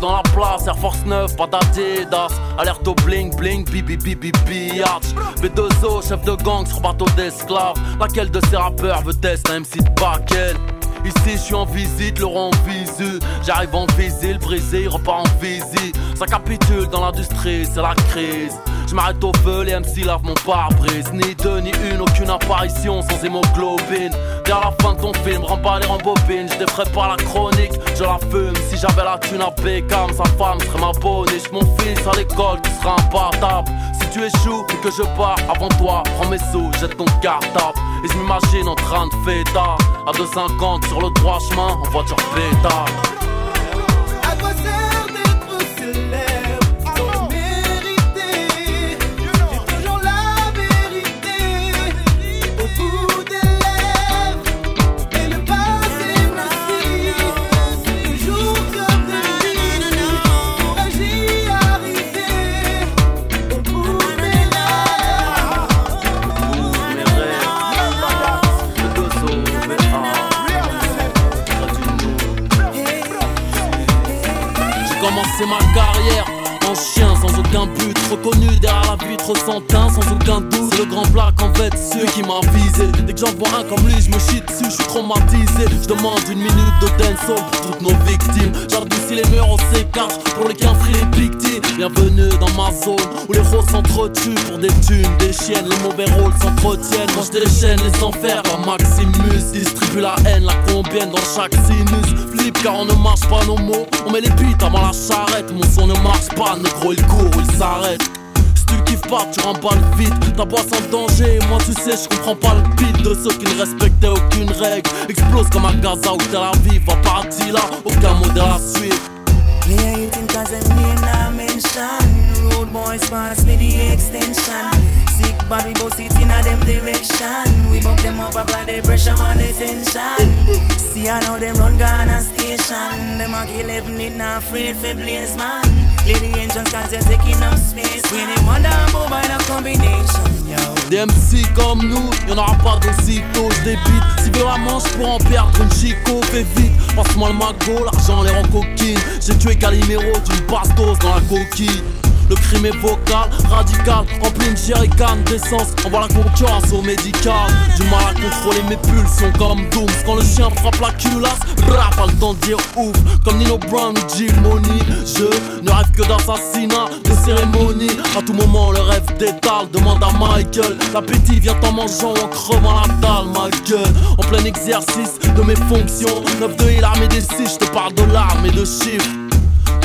dans la place, Air Force 9, pas d'Adidas. Alerte au bling bling, bibi bibi biatch B2O, chef de gang sur bateau d'esclaves. Laquelle de ces rappeurs veut tester un MC de Ici je suis en visite, le rond visu. J'arrive en visile, brisé, il repart en visite. Ça capitule dans l'industrie, c'est la crise. Je m'arrête au feu, les MC lavent mon pare-brise. Ni deux, ni une, aucune apparition sans hémoglobine. Vers la fin de ton film, remballe et rembobine Je défrais pas la chronique, je la fume. Si j'avais la thune à Beckham, sa femme serait ma boniche Mon fils à l'école, tu seras imbattable Si tu échoues et que je pars avant toi. Prends mes sous, jette ton cartable Et je m'imagine en train de fêter À 2,50 sur le droit chemin, en voiture pétard commencé ma aucun but Reconnu derrière la vitre sans teint, sans aucun doute. Le grand black en fait celui qui m'a visé. Dès que j'en vois un comme lui je me chie dessus, je suis traumatisé. Je demande une minute de dancehall pour toutes nos victimes. J'adoucis les murs, on s'écarte pour les quinfris les victimes. Bienvenue dans ma zone où les roses s'entretuent Pour des thunes, des chiennes, les mauvais rôles s'entretiennent Quand je déchaîne les enfers. Comme Maximus Distribue la haine, la combien dans chaque sinus. Flip car on ne marche pas nos mots. On met les beats avant la charrette Mon son ne marche pas, négro il court. ou s'arrête. Si tu kiffes pas, tu remballes vite. Ta boîte en danger, moi tu sais, je comprends pas le beat De ceux qui ne respectaient aucune règle. Explose comme à Gaza ou Tel Aviv À partir là, aucun modèle à suivre boys me extension Sick body boss it in a them direction. We bump them up apply the pressure on the tension. See I know them run Ghana station. Them a kill it not afraid for man. The engines cause they're taking up space. We wonder about by the combination yo. Des MC comme nous, y'en aura pas d'aussitôt, je débite. Si violemment je pourrais en perdre une chico, fais vite. Passe-moi le magot, l'argent les rend coquines. J'ai tué Calimero d'une bastos dans la coquille le crime est vocal, radical, rempli une jerrycan d'essence Envoie la concurrence au médical. Du mal à contrôler mes pulsions comme Dooms. Quand le chien frappe la culasse, rap, pas le temps de dire ouf. Comme Nino Brown ou Jim Money Je ne rêve que d'assassinat, de cérémonie. À tout moment le rêve d'étale, demande à Michael. L'appétit vient en mangeant, en crevant la dalle ma gueule. En plein exercice de mes fonctions 9-2 il armé des 6, je te parle de l'arme et de chiffres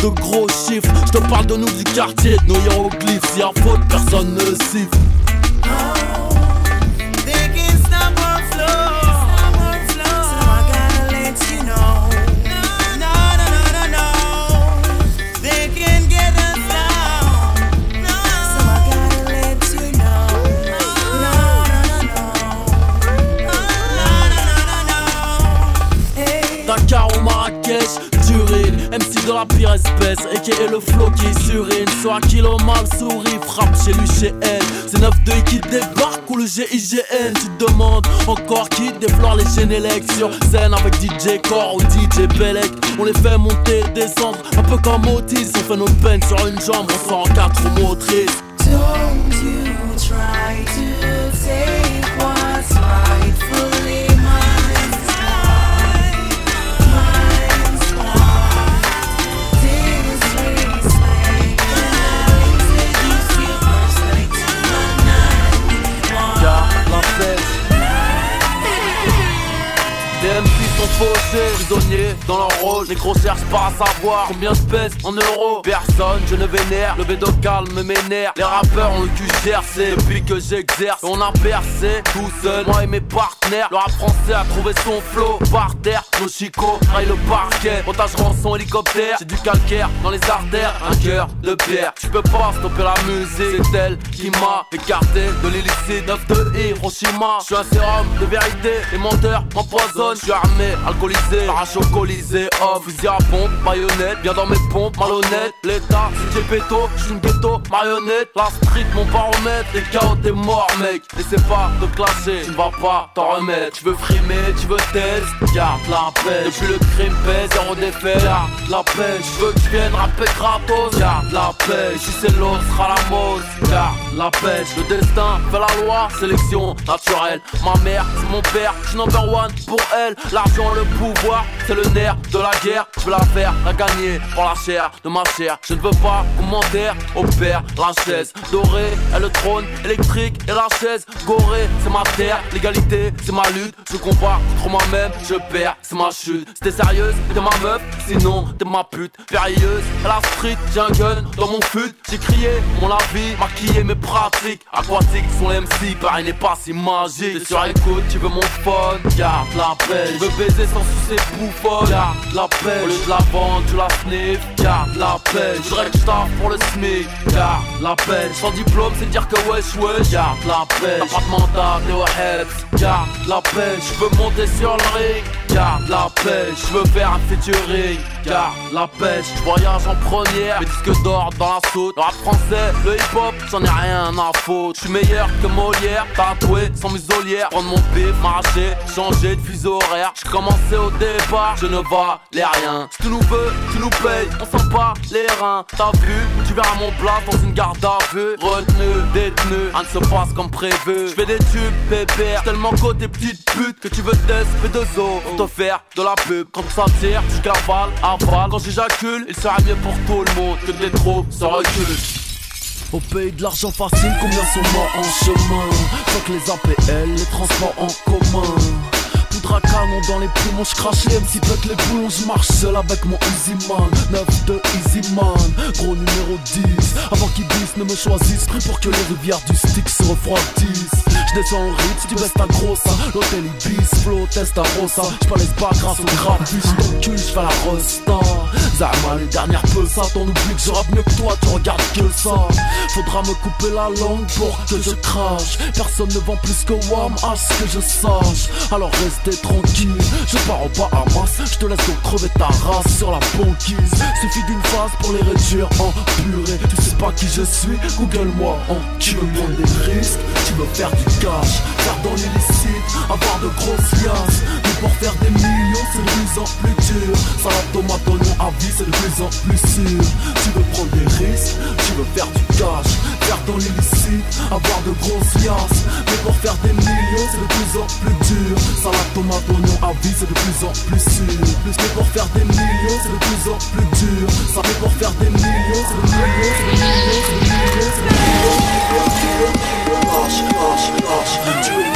de gros chiffres. Je te parle de nous du quartier, de nos hiéroglyphes. Si à faute, personne ne siffle. De la pire espèce, et qui est le flow qui est sur une. Soit kilo mal souris, frappe chez lui, chez elle. C'est 9-2 qui débarque ou le GIGN. Tu te demandes encore qui déflore les Génélec sur scène avec DJ Core ou DJ Belek. On les fait monter, descendre, un peu comme Otis. On fait nos peines sur une jambe, on sort en quatre motrices. Prisonniers dans leur rôle. Les gros cherchent pas à savoir combien je pèse en euros. Personne, je ne vénère, le bédo calme m'énerve. Les rappeurs ont le cul gercé depuis que j'exerce. On a percé tout seul, moi et mes partenaires. Le rap français a trouvé son flow par terre. Nos chicots raillent le parquet. Otage rançon hélicoptère, j'ai du calcaire dans les artères. Un cœur de pierre, tu peux pas stopper la musique. C'est elle qui m'a écarté de l'illicite. 9 de Hiroshima, je suis un sérum de vérité. Les menteurs m'empoisonnent, je suis armé, alcoolisé, parachocolisé. Homme, fusil à pompe, baïonnette, bien dans mes pompes, malhonnête. L'état, c'est péto, je suis une ghetto, marionnette. La street, mon baromètre, les chaos, t'es mort, mec. N'essaie pas de clasher, tu vas pas t'en remettre. Tu veux frimer, tu veux test, garde la paix. Depuis le crime pèse, zéro défait, garde la paix. Je veux que tu viennes rapper gratos, garde la paix. Si c'est l'eau, sera la mose, garde la pêche. Le destin fait la loi, sélection naturelle. Ma mère, c'est mon père, je suis number one pour elle. L'argent, le c'est le nerf de la guerre. Je veux la faire, la gagner pour la chair de ma chair. Je ne veux pas commentaire au père, la chaise dorée et le trône électrique et la chaise gorée. C'est ma terre, l'égalité, c'est ma lutte. Je combat contre moi-même, je perds, c'est ma chute. C'était sérieuse, t'es ma meuf, sinon t'es ma pute. Périlleuse, à la street, j'ai un gun dans mon fut. J'ai crié mon la vie, maquillé mes pratiques. Aquatiques sont les MC, pareil n'est pas si magique. T'es sur écoute, tu veux mon phone, garde la paix. Je veux baiser sans sucer bouffonne, garde la paix. Au lieu de la vendre, tu la sniff, garde la paix. Je que je pour le SMIC, garde la paix. Sans diplôme, c'est dire que wesh wesh, garde la paix. T'as pas de mental, t'es au head, garde la paix. Je veux monter sur le ring, garde la paix. Je veux faire un featuring, garde la pêche. Je voyage en première, mes disques d'or dans la saute. Le rap français, le hip hop, j'en ai rien à foutre. Je suis meilleur que Molière, tatoué sans musolière. Prendre mon bif, marcher, changer de fuseau horaire. Je commençais au départ, je ne les rien. Si tu nous veux, tu nous payes, on sent pas les reins. T'as vu, tu verras mon plat dans une garde à vue. Retenu, détenu, rien ne se passe comme prévu. Je fais des tubes, pépère, tellement côté petite pute que tu veux test, fais deux os pour te faire de la pub. Quand ça tire, tu cavales, avale. Quand j'éjacule, il sera mieux pour tout le monde que des trop se recule. Au pays de l'argent facile, combien sont morts en chemin? Faut que les APL, les transports en commun Canon dans les poumons, je crache les MC pète les boulons, je marche seul avec mon Easy Man. 9 de Easy Man, gros numéro 10 Avant qu'ils disent ne me choisissent, pour que les rivières du stick se refroidissent. Je descends au rythme, tu baisses ta grosse L'hôtel Ibis, flow, test à Rosa. Je pas grâce au graphiste, je cul, je fais la resta Les dernières ça, t'en oublie que je mieux que toi, tu regardes que ça. Faudra me couper la langue pour que je crache. Personne ne vend plus que Wam, à ce que je sache. Alors restez tranquille, je pars au Bahamas Je te laisse donc crever ta race sur la banquise. Suffit d'une phase pour les réduire en purée. Tu sais pas qui je suis, google-moi en Tu veux prendre des risques, tu veux faire du cash. Faire dans l'illicite, avoir de grosses liasses pour faire des millions c'est de plus en plus dur. Salade tomate oignon à vie c'est de plus en plus sûr. Tu veux prendre des risques, tu veux faire du cash Faire dans l'illicite, avoir de grosses liasses. Mais pour faire des millions c'est de plus en plus dur. Salade tomate oignon à vie c'est de plus en plus sûr. Mais pour faire des millions c'est de plus en plus dur. Ça fait pour faire des millions c'est de millions, c'est de millions, c'est de millions, c'est millions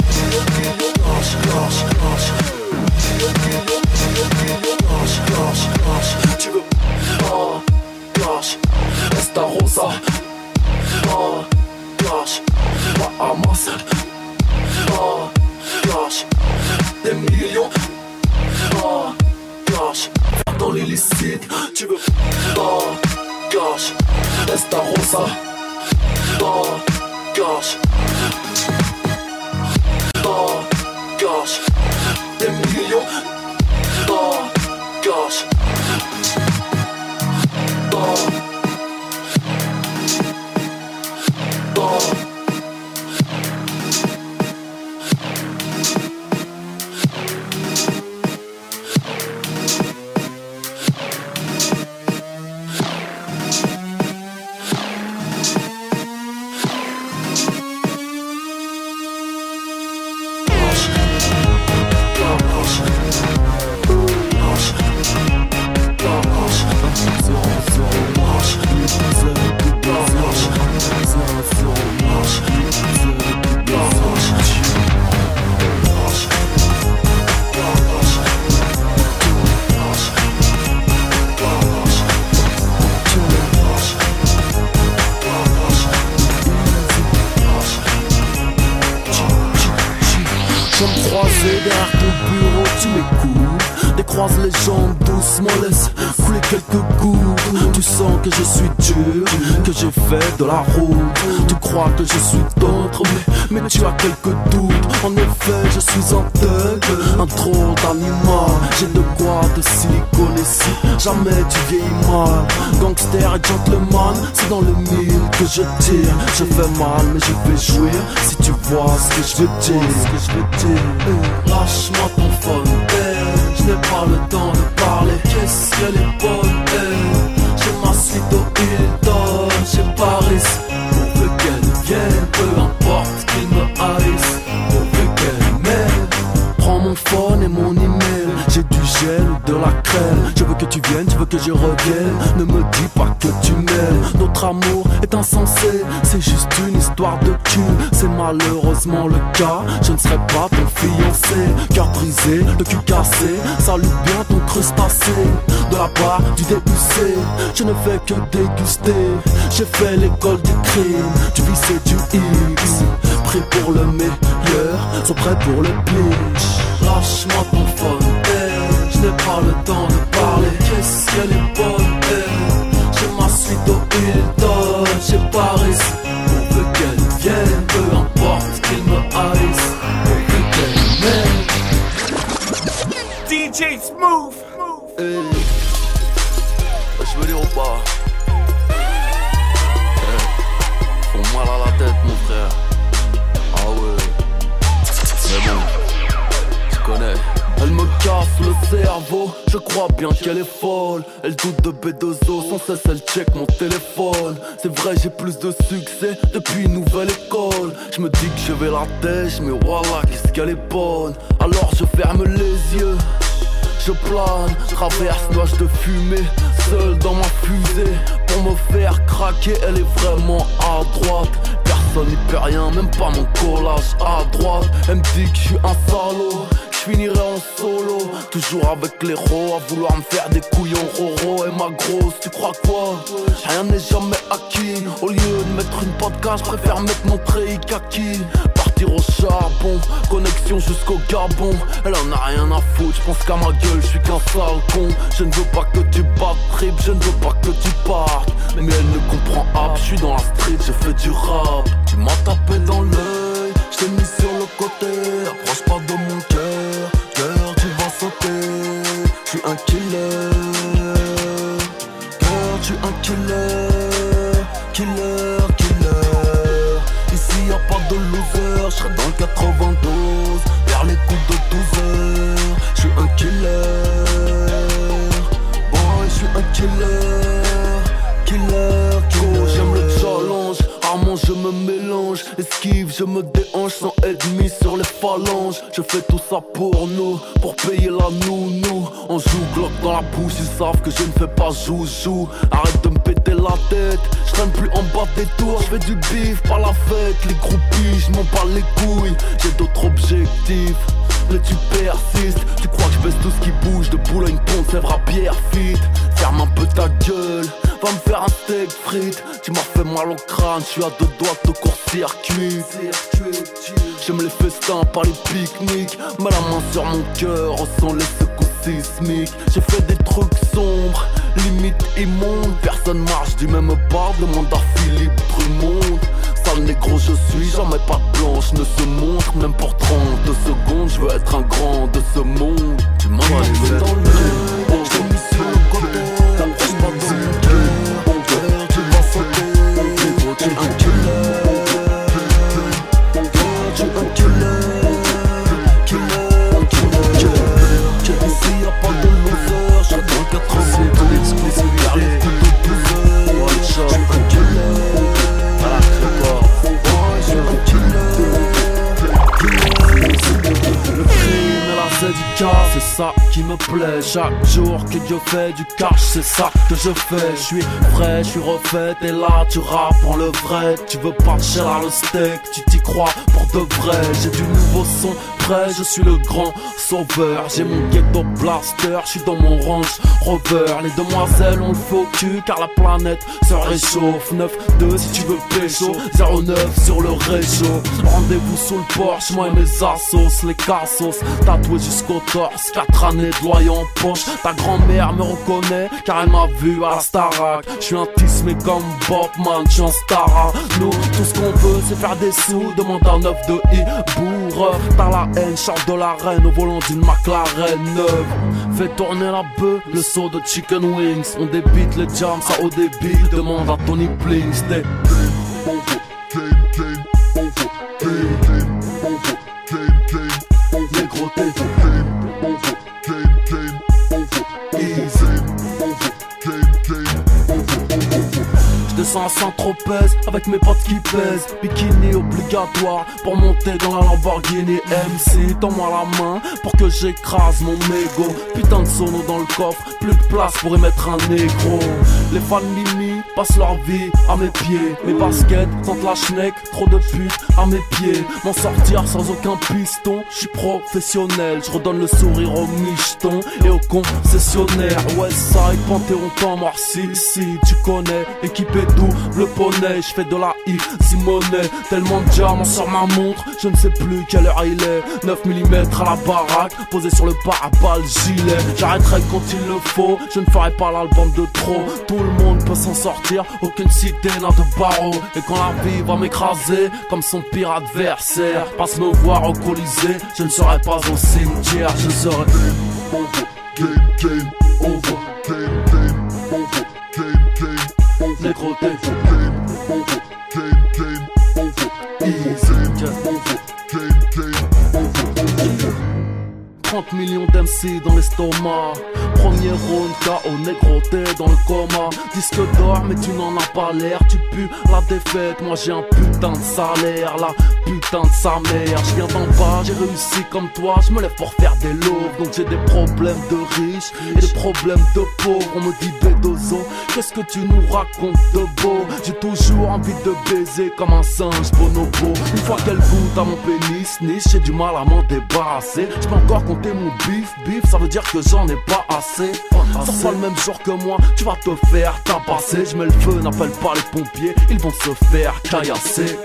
Tu veux. Oh, gosh. Esta rosa Oh, gosh jamais tu vieillis mal. Gangster et gentleman, c'est dans le mille que je tire. Je fais mal, mais je vais jouer si tu vois ce que je veux dire. Ce que je veux dire. Lâche-moi ton phone, eh, je n'ai pas le temps de parler. Qu'est-ce qu'elle est bonne, eh. J'ai ma suite au Hilton, chez Paris. Pourvu qu'elle vienne, peu importe qu'il me haïsse. Pourvu qu'elle m'aime. Prends mon phone et mon de la crème. Je veux que tu viennes, tu veux que je revienne. Ne me dis pas que tu m'aimes. Notre amour est insensé. C'est juste une histoire de cul. C'est malheureusement le cas. Je ne serai pas ton fiancé. Cœur brisé, le cul cassé. Salut bien ton crustacé. De la part du DUC. Je ne fais que déguster. J'ai fait l'école du crime. Du vice et du X. Prêt pour le meilleur, sont prêts pour le pitch. Lâche-moi ton phone, je n'ai pas le temps de parler. Qu'est-ce qu'elle est bonne. J'ai ma suite au Hilton, chez Paris. Pourvu qu'elle vienne, peu importe qu'il me haïsse. Pourvu qu'elle m'aime. DJ Smooth. Eh, je veux dire ou pas? Eh, Font mal à la tête, mon frère. Ah ouais. Mais bon, tu connais. Elle me casse le cerveau, je crois bien qu'elle est folle. Elle doute de B2O, sans cesse elle check mon téléphone. C'est vrai, j'ai plus de succès depuis nouvelle école. Je me dis que je vais la tèche, mais voilà, qu'est-ce qu'elle est bonne. Alors je ferme les yeux. Je plane, traverse nuage de fumée, seul dans ma fusée. Pour me faire craquer, elle est vraiment à droite. Personne n'y peut rien, même pas mon collage à droite. Elle me dit que je suis un salaud, je finirai en solo. Toujours avec les ros, à vouloir me faire des couillons roro. Et ma grosse, tu crois quoi? Rien n'est jamais acquis. Au lieu de mettre une podcast, je préfère mettre mon treillis kaki. Partir au charbon, connexion jusqu'au Gabon. Elle en a rien à foutre, je pense qu'à ma gueule, je suis qu'un sale con. Je ne veux pas que tu battes trip, je ne veux pas que tu partes. Mais elle ne comprend pas, je suis dans la street, je fais du rap. Tu m'as tapé dans l'œil, je t'ai mis sur le côté. Approche pas de mon cœur, Je suis un killer, cœur, tu es un killer, killer, killer. Ici y a pas de loser, je serai dans le 92, je me déhanche sans ennemi sur les phalanges. Je fais tout ça pour nous, pour payer la nounou. On joue Glock dans la bouche, ils savent que je ne fais pas joujou. Arrête de me péter la tête, je traîne plus en bas des tours. Je fais du bif, pas la fête, les groupies, je m'en bats les couilles. J'ai d'autres objectifs. Mais tu persistes, tu crois que je baisse tout ce qui bouge De Boulogne, Pont, Sèvres à Pierre fit Ferme un peu ta gueule, va me faire un steak frites. Tu m'as fait mal au crâne, je suis à deux doigts de court-circuit. J'aime les festins, pas les pique-niques. Mets la main sur mon cœur, ressens les secousses sismiques. J'ai fait des trucs sombres, limite immondes. Personne marche du même pas, demande à Philippe Drummond. Sale négro je suis, jamais pas blanche ne se montre. Même pour 30 secondes, je veux être un grand de ce monde. Tu m'as mis dans le ça qui me plaît. Chaque jour que Dieu fait du cash, c'est ça que je fais. Je suis frais, je suis refait, et là tu rappes en le vrai. Tu veux pas cher à le steak, tu t'y crois pour de vrai. J'ai du nouveau son je suis le grand sauveur. J'ai mon ghetto blaster, je suis dans mon range rover. Les demoiselles ont le faux cul car la planète se réchauffe. 9-2 si tu veux pécho, 09 sur le réchaud. Rendez-vous sous le porche, moi et mes assos, les cassos. Tatoué jusqu'au torse, 4 années de loyer en poche. Ta grand-mère me reconnaît car elle m'a vu à la Starac. Je suis un tismé comme Bobman, je suis un star. Nous, tout ce qu'on veut, c'est faire des sous. Demande un 9 de bourre. T'as la haine, de la reine au volant d'une McLaren neuve. Fais tourner la bœuf, le saut de chicken wings. On débite les jams, ça au débit. Demande à Tony Please, des Saint-Tropez avec mes potes qui pèsent. Bikini obligatoire pour monter dans la Lamborghini MC Tends-moi la main pour que j'écrase mon mégot Putain de sono dans le coffre, plus de place pour y mettre un négro. Les fans passent leur vie à mes pieds. Mes baskets sentent la schneck, trop de putes à mes pieds. M'en sortir sans aucun piston, je suis professionnel. Je redonne le sourire aux michetons et aux concessionnaires Westside, Panthéon, temps mort si, tu connais. Équipé double poney, je fais de la easy money. Tellement de diamants sur ma montre, je ne sais plus quelle heure il est. 9 mm à la baraque, posé sur le pare-balles gilet. J'arrêterai quand il le faut, je ne ferai pas l'album de trop. Tout le monde peut s'en sortir, aucune cité n'a de barreau. Et quand la vie va m'écraser, comme son pire adversaire Passe me voir au colisée, je ne serai pas au cimetière Je serai game, game, over, game, game, over, game, game, Négro, t'es Easy, 30 millions d'MC dans l'estomac Premier round KO négro t'es dans le coma. Disque d'or mais tu n'en as pas l'air. Tu pues la défaite Moi j'ai un putain de salaire. La putain de sa mère Je viens d'en bas. J'ai réussi comme toi Je me lève pour faire des lots Donc j'ai des problèmes de riches Et des problèmes de pauvres. On me dit Bédozo Qu'est-ce que tu nous racontes de beau? J'ai toujours envie de baiser comme un singe bonobo. Une fois qu'elle goûte à mon pénis niche J'ai du mal à m'en débarrasser Je peux encore compter mon bif Bif ça veut dire que j'en ai pas assez Sors pas le même jour que moi Tu vas te faire tabasser Je mets le feu n'appelle pas les pompiers Ils vont se faire caillasser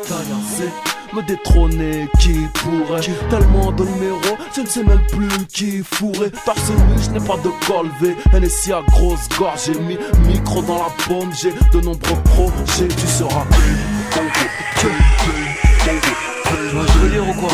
me détrôner qui pourrait Tellement de numéros, je ne sais même plus qui fourrait Torse nu, je n'ai pas de col V NSI à grosse gorge, j'ai mis micro dans la paume J'ai de nombreux projets, tu seras Tu veux dire ou quoi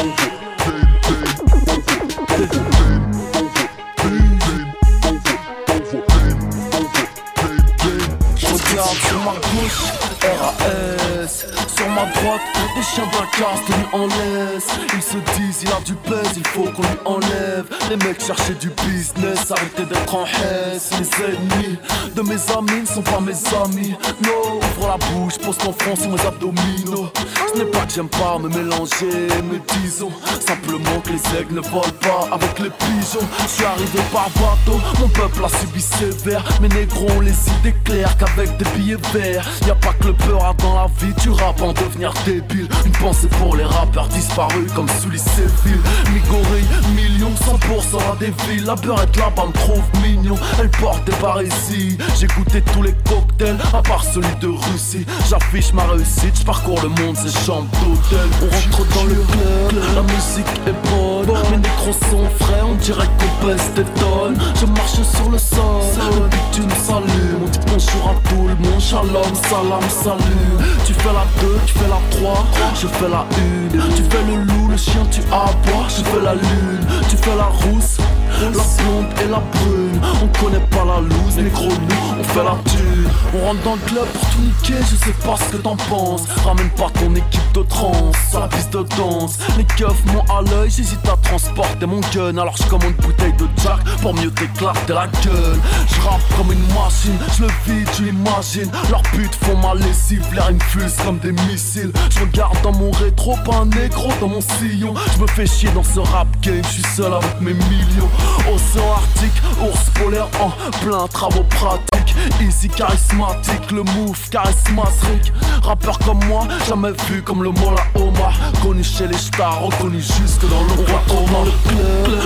RAS Sur ma droite, des chiens la casse tenus en laisse Ils se disent, il a du pèse, il faut qu'on lui enlève. Les mecs cherchaient du business, arrêtez d'être en haisse. Les ennemis de mes amis ne sont pas mes amis. No, ouvre la bouche, pose ton front sur mes abdominaux. Ce n'est pas que j'aime pas me mélanger, mais disons Simplement que les aigles ne volent pas avec les pigeons. Je suis arrivé par bateau, mon peuple a subi sévère. Mes négros ont les idées claires qu'avec des billets verts. Y'a pas que le peur dans la vie, tu rappes en devenir débile. Une pensée pour les rappeurs disparus comme sous les Séville Migori, millions, 100% à des villes. La beurette là-bas me trouve mignon. Elle porte des barésies J'ai goûté tous les cocktails à part celui de Russie. J'affiche ma réussite, je parcours le monde, c'est chambre d'hôtel. On rentre dans le club, la musique est bonne. Mes négros sont frais, on dirait qu'on pèse des tonnes. Je marche sur le sol, le bitume s'allume On dit bonjour à tout le monde, shalom, salam, salut. Tu fais la 2, tu fais la 3, je fais la 1 Tu fais le loup, le chien, tu aboies, je fais la lune. Tu fais la rousse, la blonde et la brune. On connaît pas la loose, négro nous, on fait la thune. On rentre dans le club pour tout niquer, je sais pas ce que t'en penses. Ramène pas ton équipe de trans, à la piste de danse. Les keufs m'ont à l'œil, j'hésite à transporter mon gun. Alors je commande une bouteille de Jack pour mieux t'éclater la gueule. Je rappe comme une machine, je le vide, tu imagines Leurs putes font ma lessive, l'air une plus comme des missiles. Je regarde dans mon rétro, pas un négro dans mon sillon. Je me fais chier dans ce rap game, je suis seul avec mes millions. Océan Arctique, ours polaire en plein travaux pratiques. Easy charismatique, le move charismatique. Rappeur comme moi, jamais vu comme le Mola Omar. Connu chez les stars, reconnu jusque dans le roi dans le.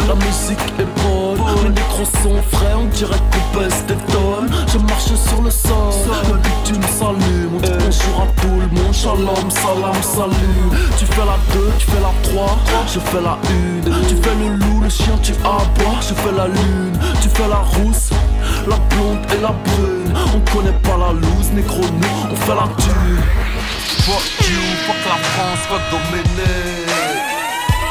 La musique est bonne, les micros sont frais, on dirait qu'on pèse des tonnes. Je marche sur le sol, le bitume s'allume. On dit bonjour à tout le monde, shalom, salam, salut. Tu fais la 2, tu fais la 3, je fais la 1. Tu fais le loup, le chien, tu aboies, je fais la lune. Tu fais la rousse, la blonde et la brune. On connaît pas la loose, négro, nous, on fait la thune. Fuck you, fuck la France, fuck Domenech.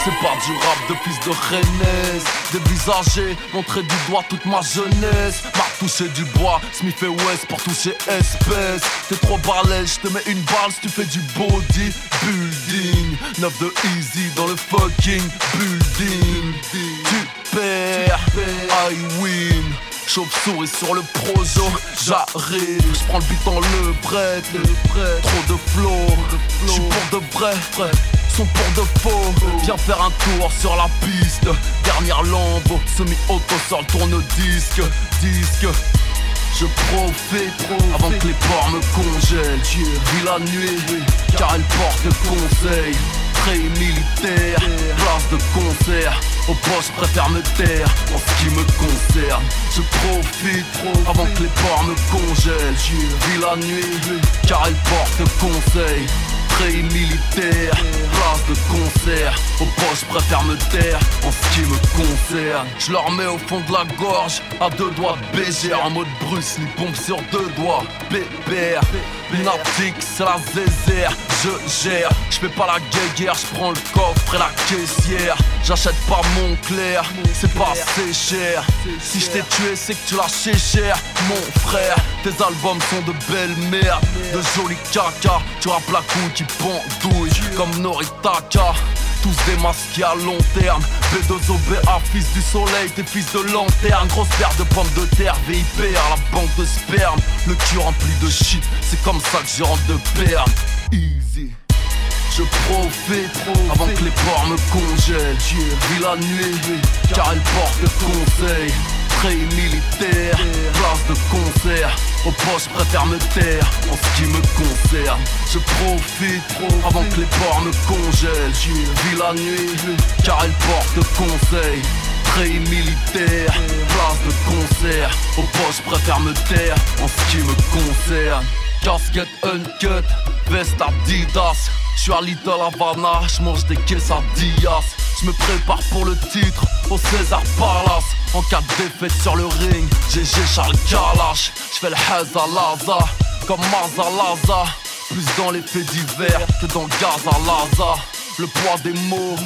C'est pas du rap de fils de Rennes. Dévisager, montrer du doigt toute ma jeunesse. M'a touché du bois, Smith et West pour toucher espèce T'es trop balèze, je te mets une balle si tu fais du body building 9 de easy dans le fucking building. Tu perds, I win. Chauve-souris sur le projo, j'arrive, je prends le beat en le prêtre, trop de flow, j'suis pour de vrai, sont pour de faux, viens faire un tour sur la piste, dernière lampe, semi-auto sur le tourne-disque, disque. Je profite avant que les ports me congèlent. Vis la nuit car elle porte conseil. Très militaire, place de concert. Au poste, préfère me taire en ce qui me concerne. Je profite avant que les ports me congèlent. Vis la nuit car elle porte conseil très militaire, place de concert. Au poste, je préfère me taire en ce qui me concerne. Je leur mets au fond de la gorge, à deux doigts baiser, en mode Bruce, une pompe sur deux doigts. Pépère, Naptic, c'est la zézère, je gère. Je fais pas la guéguerre, je prends le coffre et la caissière. J'achète pas mon clair, c'est pas assez cher. Si je t'ai tué, c'est que tu l'as cher, mon frère. Tes albums sont de belles merdes, de jolis caca. Tu rappes la couille qui pendouille comme Noritaka. Tous démasqués à long terme. B2OBA, fils du soleil, t'es fils de lanterne. Grosse paire de pommes de terre, VIP à la banque de sperme. Le cul rempli de shit, c'est comme ça que je rentre de perme. Easy. Je profite avant que les ports me congèlent. Vis la nuit car elle porte conseil. Très militaire, place de concert. Au poste, préfère me taire en ce qui me concerne. Je profite avant que les ports me congèlent. Vis la nuit car elle porte conseil. Très militaire, place de concert. Au poste, préfère me taire en ce qui me concerne. Casquette uncut, veste Adidas. J'suis à Little Havana, j'mange des quesadillas. J'me prépare pour le titre au César Palace. En cas de défaite sur le ring, GG Charles Kalash. J'fais le Haz à Laza, comme Maza Laza. Plus dans les faits divers que dans Gaza Laza. Le poids des mots,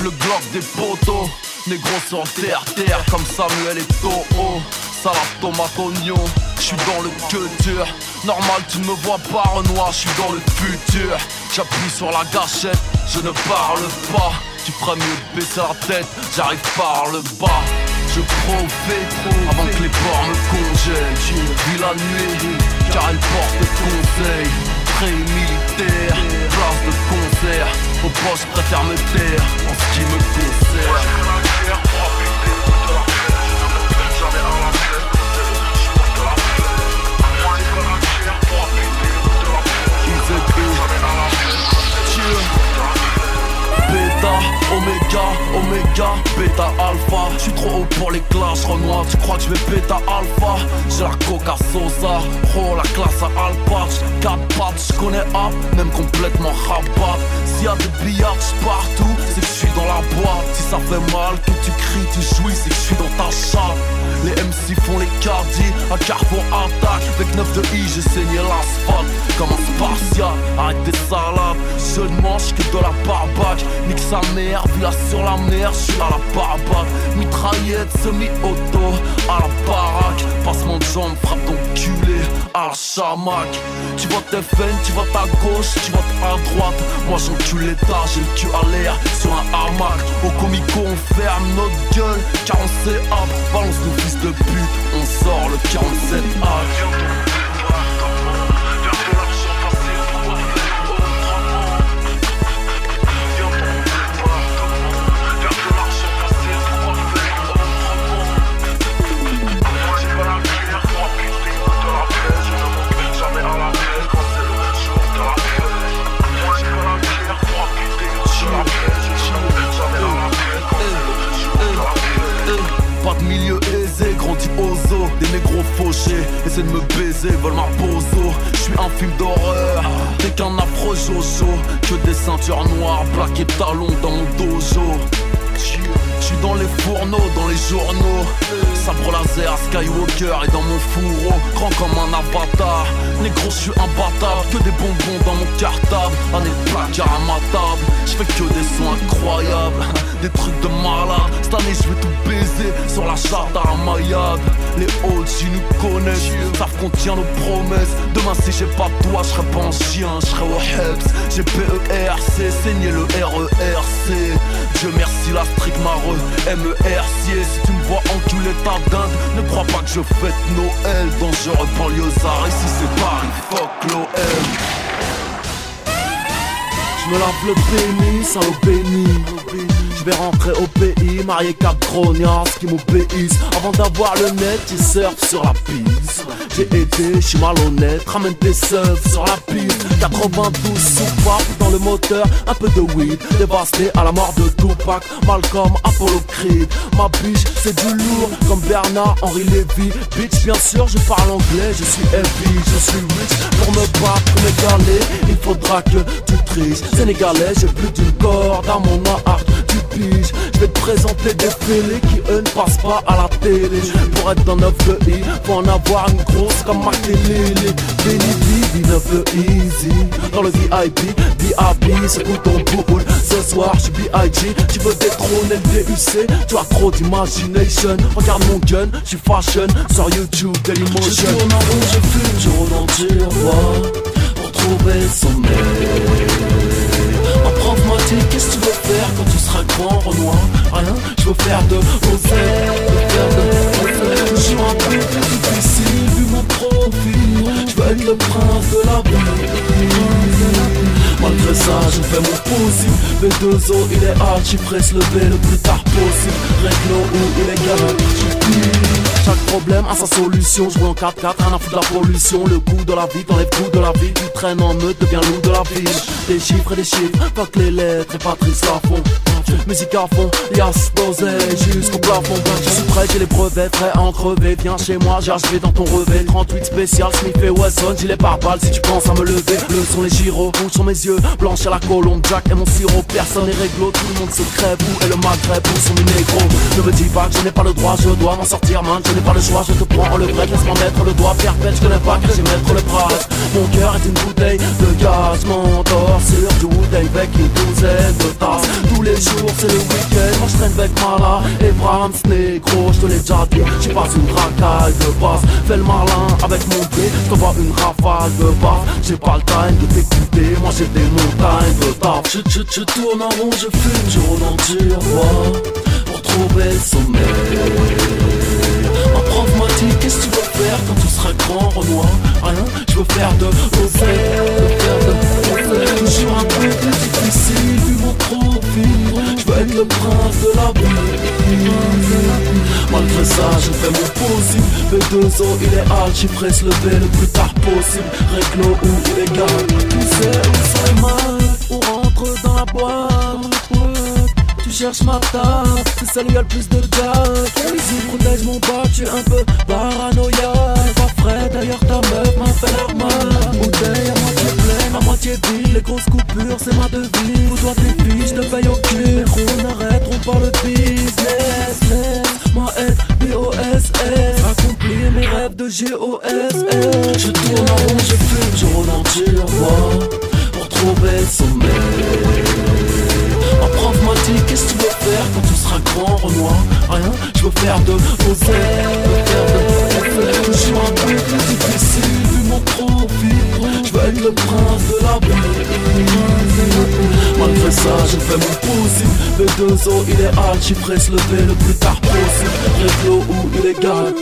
le glock des poteaux. Négro sur terre, terre comme Samuel et Toho. Salade, tomate, oignon, j'suis dans le culture. Normal, tu ne me vois pas, Renoir, j'suis dans le futur. J'appuie sur la gâchette, je ne parle pas. Tu ferais mieux de baisser la tête, j'arrive par le bas. Je profite avant que les ports me congèlent. Vis la nuit, car elle porte conseil. Très militaire, place de concert. Au poste, préfère me taire en ce qui me concerne. Beta, Oméga, Oméga, Beta, Alpha. Je suis trop haut pour les classes, Renoir Tu crois que je vais Beta, Alpha? J'ai la Coca Sosa, oh la classe à Alpatch 4 pattes, je connais App, même complètement rabat. S'il y a des billards partout, c'est que je suis dans la boîte. Si ça fait mal, que tu cries, tu jouis, c'est que je suis dans ta chatte Les MC font les cardis, à Carrefour attaque. Avec 9 de I, j'ai saigné l'asphalte. Comme un spartiate, arrête tes salades. Je ne mange que de la Nique villa sur la mer, je suis à la barbate Mitraillette, semi-auto, à la baraque. Passement de jambe, frappe ton culé, à la chamac. Tu votes FN, tu votes à gauche, tu votes à droite. Moi j'encule l'état, j'ai le cul à l'air sur un hamac. Au comico on ferme notre gueule, car on Balance nos fils de pute, on sort le 47 H Des négros fauchés, essaient de me baiser, veulent ma bozo. Je suis un film d'horreur, t'es qu'un afro jojo. Que des ceintures noires, plaquées talons dans mon dojo. Je suis dans les fourneaux, dans les journaux. Sabre laser, Skywalker et dans mon fourreau. Grand comme un avatar. Négro, je suis imbattable. Que des bonbons dans mon cartable. Un de placard à ma table. Je fais que des sons incroyables. Des trucs de malade. Cette année, je vais tout baiser sur la charte à Mayad. Les OG nous connaissent. Savent qu'on tient nos promesses. Demain, si j'ai pas toi, je serai pas un chien. Je serai au HEPS. J'ai PERC, saigné le RERC. Dieu merci, la strict mareux. MERC, si tu me vois enculer ta dinde, ne crois pas que je fête Noël. Dangereux banlieusard, ici c'est Paris, fuck l'OM. Je me lave le pénis, ça le béni. Je vais rentrer au pays, marié quatre grognards qui m'obéissent. Avant d'avoir le net, ils surfent sur la piste. J'ai aidé, je suis malhonnête, ramène tes seufs sur la piste. 92 sous dans le moteur, un peu de weed. Dévasté à la mort de Tupac, Malcolm, Apollo Creed. Ma biche, c'est du lourd, comme Bernard, Henri Lévy. Bitch, bien sûr, je parle anglais, je suis heavy, je suis rich. Pour me battre, m'égaler, il faudra que tu triches. Sénégalais, j'ai plus d'une corde à mon arc je vais te présenter des fêlés qui eux ne passent pas à la télé. Pour être dans 9 de I, faut en avoir une grosse comme Marc Lily. Béni, 9 de Easy. Dans le VIP, VIP, secoue ton boule. Ce soir, je suis B.I.G, tu veux détrôner le DUC Tu as trop d'imagination, regarde mon gun, je suis fashion. Sur YouTube, Dailymotion Je tourne en rond, je fume, je roule en tiroir Pour trouver le sommeil moi qu'est-ce que tu veux faire quand tu seras grand Renoir? Rien, je veux faire de l'oseille, Je suis un peu plus difficile vu mon profil. Je veux être le prince de la vie Malgré ça, je fais mon possible. B2O, il est hard, chiffré, se lever le plus tard possible. Réglo ou illégal, chaque problème a sa solution, je en 4-4, rien à de la pollution. Le goût de la vie, dans les coups de la vie. Tu traînes en meute, deviens loup de la ville. Des chiffres et des chiffres, pas que les lettres et Patrice Lafont. Musique à fond, yas, d'oseille jusqu'au plafond. Je suis prêt, j'ai les brevets, prêt à en crever. Viens chez moi, j'ai achevé dans ton revêt 38 spécial, Smith et Wesson, gilet par balle si tu penses à me lever Bleu sont les gyros, rouge sont mes yeux, à la colombe. Jack et mon sirop, personne n'est réglo, tout le monde se crève. Où est le Maghreb, où sont mes négros? Ne me dis pas que je n'ai pas le droit, je dois m'en sortir man. Je n'ai pas le choix, je te prends le vrai, laisse-moi mettre le doigt perpète Je connais pas que j'ai mettre le bras Mon cœur est une bouteille de gaz, mon sur du wood avec une douzaine de tasses. Tous les jours c'est le week-end traîne avec Mala et Brahms Négro Je te l'ai déjà dit, j'ai pas une racaille de basse Fais le malin avec mon pied, je vois une rafale de basse J'ai pas le time de t'écouter, moi j'ai des montagnes de taf. Je, je, je, tourne en rond, je fume, je roule en tiroir Pour trouver le sommeil M'a dit qu'est-ce que tu veux faire quand tu seras grand Renoir Rien, je veux faire de l'oseille, je suis un peu plus difficile vu mon profil. Je veux être le prince de la vie Malgré ça je fais mon possible. B2O il est hard, chiffré se lever le plus tard possible. Réglo ou illégal Tu sais où c'est mal, on rentre dans la boîte Tu cherches ma table, c'est celle où y'a le plus de gars Ici protège mon bac, je suis un peu paranoïaque. Pas frais d'ailleurs ta meuf m'a fait l'arme Bouteille à moitié pleine, à moitié vide. Les grosses coupures c'est ma devise. Pour toi tes fiches, te paye au cul. On arrête, on parle business. Moi être B-O-S-S Accomplir mes rêves de G-O-S-S Je tourne en rond, je fume, je roule en tiroir Pour trouver le sommeil Ma prof m'a dit qu'est-ce que tu veux faire quand tu seras grand Renoir Rien, je veux faire de l'oseille Je suis un peu plus difficile vu mon profil Je veux être le prince de la vie Malgré ça je fais mon possible. B2O il est hard, chiffré se lever le plus tard possible. Réglo ou illégal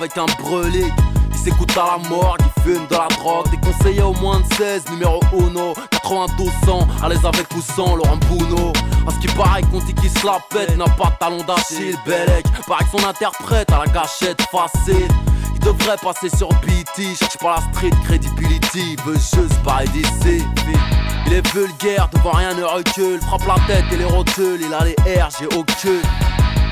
avec un brûlé. Il s'écoute à la mort, qui fume de la drogue. Des conseillers au moins de 16, numéro 1 92 ans, à l'aise avec ou sans Laurent Bouno À ce qui paraît qu'on dit qu'il se la pète N'a pas de talon d'Achille, Belek Paraît que son interprète à la gâchette facile. Il devrait passer sur BT, cherche pas la street credibility, veut juste parler d'ici. Il est vulgaire, devant rien ne recule, frappe la tête et les rotules, il a les R, j'ai au queue.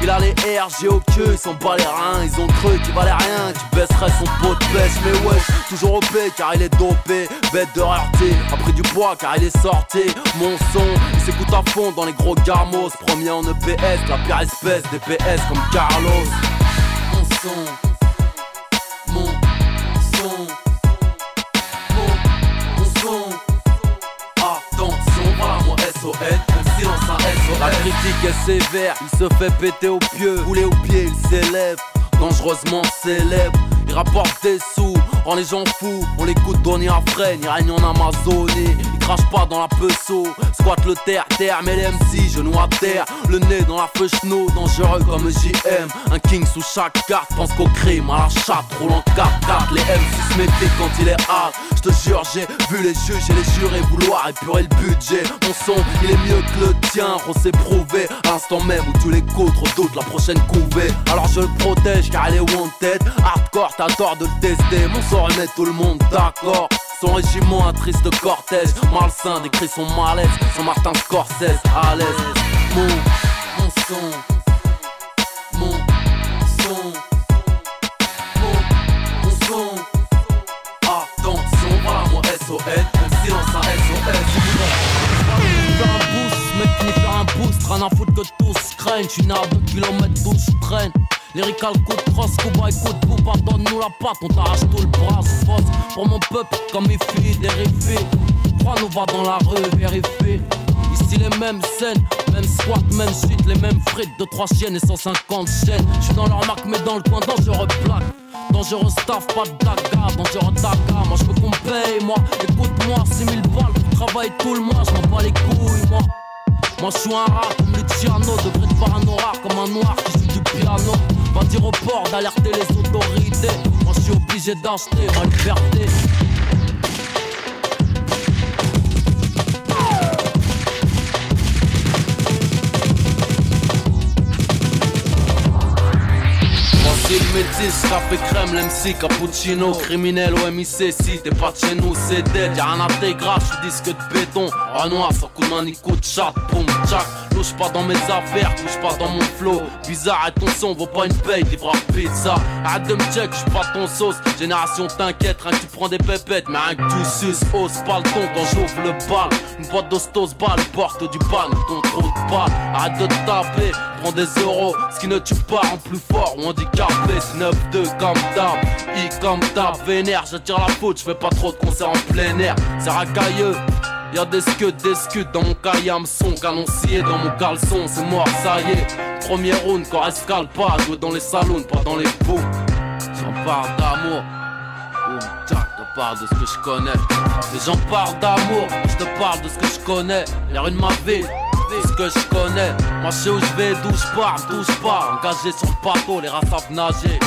Il a les R, j'ai au queue, ils sont pas les reins, ils ont cru qu'il valait rien, tu baisserais son pot de pêche, mais ouais, toujours au P car il est dopé, bête de rareté, a pris du poids car il est sorti, mon son, il s'écoute à fond dans les gros garmos, premier en EPS, la pire espèce des PS comme Carlos. Mon son. La critique est sévère, il se fait péter au pieu, rouler au pied, il s'élève, dangereusement célèbre. Il rapporte des sous, rend les gens fous, on l'écoute donner à freine, il règne en Amazonie. Crache pas dans la peau, squatte le terre, terre, mais les MC, genoux à terre, le nez dans la feuille dangereux comme JM, un king sous chaque carte, pense qu'au crime, à la chatte, roulant 4-4, les MC se méfient quand il est hard, je te jure, j'ai vu les juges et les jurés vouloir épurer le budget, mon son, il est mieux que le tien, on s'est prouvé, à l'instant même où tu l'écoutes, d'autres la prochaine couvée, alors je le protège car elle est wanted, hardcore, t'as tort de le tester, mon remet tout le monde d'accord, son régiment un triste cortège Malsain décrit son malaise Son Martin Scorsese à l'aise. Mon, mon son Mon son. Mon, mon son Attention, voilà mon SOS Un silence un SOS un boost, mec faire un boost. Rien à foutre que tous craignent. Tu n'as 2 km d'où je traîne Lyrical coup de crosse, Cuba écoute vous pardonne-nous la patte, on t'arrache tout le bras, force pour mon peuple comme mes filles dérivées. Crois nous va dans la rue, vérifier. Ici les mêmes scènes, même squat, même suite, les mêmes frites de 3 chiennes et 150 chaînes. J'suis dans leur marque, mais dans le coin dangereux plaque. Dangereux staff, pas de daga, dangereux daga. Moi j'veux qu'on paye, moi. Écoute-moi, 6000 balles pour travailler tout le mois, j'm'en bats les couilles, moi. Moi je suis un rat comme Luciano, de par un paranoïa comme un noir qui piano. Va dire au port d'alerter les autorités. Moi je suis obligé d'acheter ma liberté. Métis, café crème, l'MC, cappuccino, criminel au si t'es pas de chez nous, c'est dead, y'a un intégrage, disque de béton, noir, sans coup de main ni coup de chat, boum, tchac, touche pas dans mes affaires, touche pas dans mon flow, bizarre ton son vaut pas une paye, livreur pizza, arrête de me check, j'suis pas ton sauce, génération t'inquiète, rien que tu prends des pépettes, mais rien que tu suces, ose pas le ton quand j'ouvre le bal, une boîte d'ostos balle, porte du trop de balle, arrête de taper, prends des euros, ce qui ne tue pas en plus fort ou handicapé, c'est 9-2 comme d'hab, I comme d'hab, vénère, j'attire la faute, j'fais pas trop de concerts en plein air, c'est racailleux. Y'a des scuds, des scuds dans mon caillame son canoncier dans mon caleçon, c'est mort, ça y est. Premier round, quand escale pas, jouer dans les salons, pas dans les bouts. J'en parle d'amour, boum, tac, te parle de ce que je connais. Et j'en parle d'amour, je te parle de ce que je connais. Les rues de ma ville, ce que je connais. Moi, je sais où je vais, d'où je pars, d'où je pars. Engagé sur le bateau, les rats savent nager.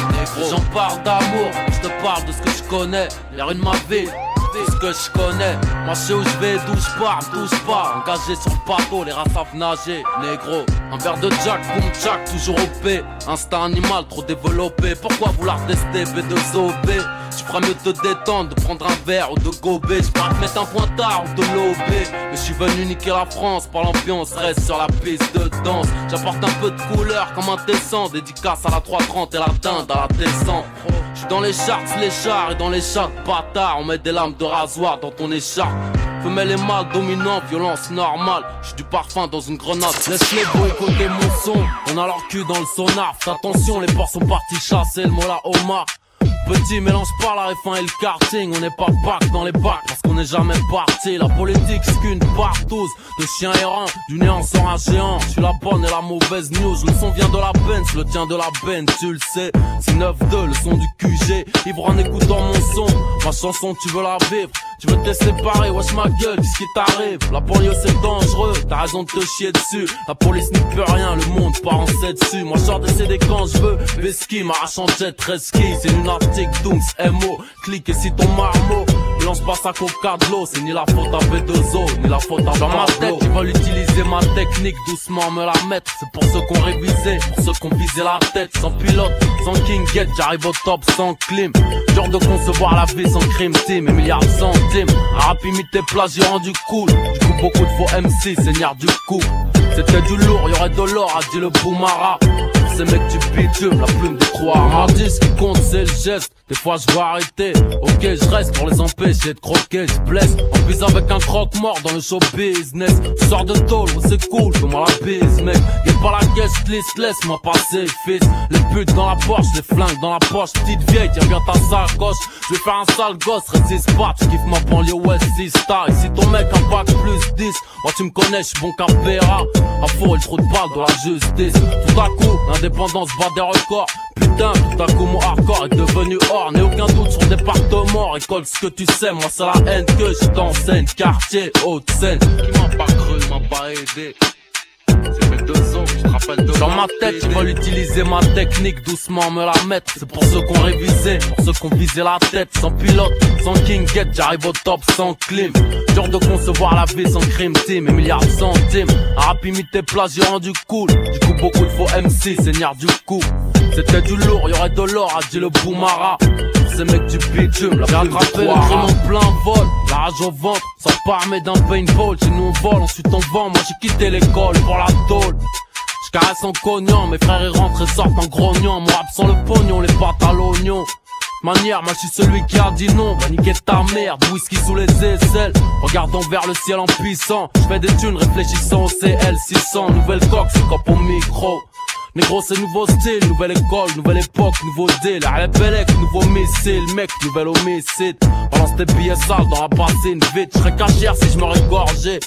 J'en parle d'amour, je te parle de ce que je connais. Les rues de ma ville ce que je connais. Moi, je sais où je vais, d'où je pars, d'où je pars. Engagé sur le bateau, les rats savent nager, négro. Un verre de Jack, boom Jack, toujours OP. Instinct animal trop développé. Pourquoi vouloir tester B2OB Tu feras mieux de te détendre, de prendre un verre ou de gober. Je te mettre un pointard ou de lober. Mais je suis venu niquer la France par l'ambiance. Reste sur la piste de danse. J'apporte un peu de couleur comme un tesson. Dédicace à la 330 et la dinde à la descente. J'suis dans les charts, les chars et dans les chats bâtards. On met des lames de rasoir dans ton écharpe. Femelle et mâle dominant, violence normale. J'suis du parfum dans une grenade. Laisse les écouter mon son. On a leur cul dans le sonar. attention, les porcs sont partis chasser le mola Omar. Petit mélange pas la F1 et le karting, on n'est pas bac dans les bacs parce qu'on n'est jamais parti. La politique c'est qu'une partouze de chiens errants, du néant sort un géant. Je suis la bonne et la mauvaise news, le son vient de la Benz, le tien de la Benz, tu le sais. C'est 9-2, le son du QG, ivre en écoutant mon son. Ma chanson tu veux la vivre, Tu veux te séparer, wesh ma gueule, qu'est-ce qui t'arrive La banlieue c'est dangereux, t'as raison de te chier dessus. La police n'y peut rien, le monde part en dessus. Moi je de CD quand je veux, Veski, m'arrachant jet, Reski C'est lunatique, Dunks, MO, clique et si ton marmot lance pas sa coca de l'eau, c'est ni la faute à B2O, ni la faute à Dans ma tête, ils veulent utiliser ma technique, doucement me la mettre. C'est pour ceux qu'on révisé, pour ceux qu'on visé la tête, sans pilote, sans king get, j'arrive au top sans clim. Genre de concevoir la vie sans crime team, et milliards de centimes. Un rap imité plagiat rendu cool. Du coup, beaucoup de faux MC, seigneur du coup. C'était du lourd, y'aurait de l'or, a dit le Boumara. Ces mecs du bitume, la plume de croire. Un ce qui compte, c'est le geste. Des fois, je vais arrêter. Ok, je reste pour les empêcher de croquer, je blesse. En plus, avec un croque-mort dans le show business. Sors de tôle, c'est cool, fais-moi la bise, mec. Y'a pas la guest list, laisse-moi passer, fils. Les putes dans la poche, les flingues dans la poche. Petite vieille, tiens bien ta sacoche. Je vais faire un sale gosse, résiste pas. Tu kiffes ma banlieue West Star. Et si ton mec a pas plus 10, moi tu me connais, je bon capéra. À il trop de balles dans la justice. Tout à coup, l'indépendance bat des records. Putain, tout à coup mon hardcore est devenu hors N'ai aucun doute sur département. Récolte ce que tu sais, moi c'est la haine que je t'enseigne. Quartier, haute scène. M'a pas cru, m'a pas aidé dans ma tête, ils veulent utiliser ma technique, doucement me la mettre. C'est pour ceux qu'on révisé, pour ceux qu'on visé la tête. Sans pilote, sans king get, j'arrive au top sans clim. Dur de concevoir la vie sans crime team et milliards de centimes. Un rap imité plagiat rendu cool. Du coup, beaucoup de faux MC, seigneur du coup. C'était du lourd, y'aurait de l'or, a dit le Boumara. Ces mecs du bitume, la J'ai attrapé le crime en plein vol, la rage au ventre, sans parmer d'un paintball. Chez nous on vole, ensuite on vend, moi j'ai quitté l'école pour la tôle. J'caresse en cognant, mes frères ils rentrent et sortent en grognant. Moi absent le pognon, les pâtes à l'oignon. Manière, moi je suis celui qui a dit non, va niquer ta merde, whisky sous les aisselles, regardons vers le ciel en puissant, je fais des thunes réfléchissant au CL 600, nouvelle coque, c'est comme au micro? Négro c'est nouveau style, nouvelle école, nouvelle époque, nouveau deal. La Belek, nouveau missile, mec, nouvel homicide. Balance tes billets sales dans la bassine, vite. J'serais cachère si je me régorgeais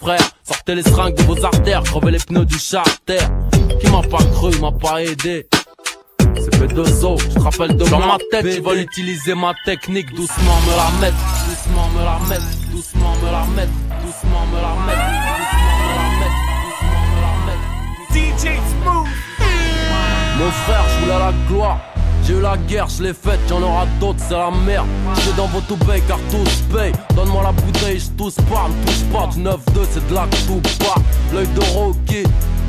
Frère, sortez les seringues de vos artères Crevez les pneus du charter. Qui m'a pas cru, m'a pas aidé. C'est P2O, je te rappelle de Dans ma tête, ils veulent utiliser ma technique Doucement me la mettre, doucement me la mettre Doucement me la mettre, doucement me la mettre Doucement me la mettre, doucement me la mettre DJ mon frère, je voulais la gloire. J'ai eu la guerre, je l'ai faite, y'en aura d'autres, c'est la merde. J'suis dans votre paye car tous paye. Donne-moi la bouteille, j'tousse pas, ne touche pas. Du 9-2, c'est de la pas. L'œil de Rocky,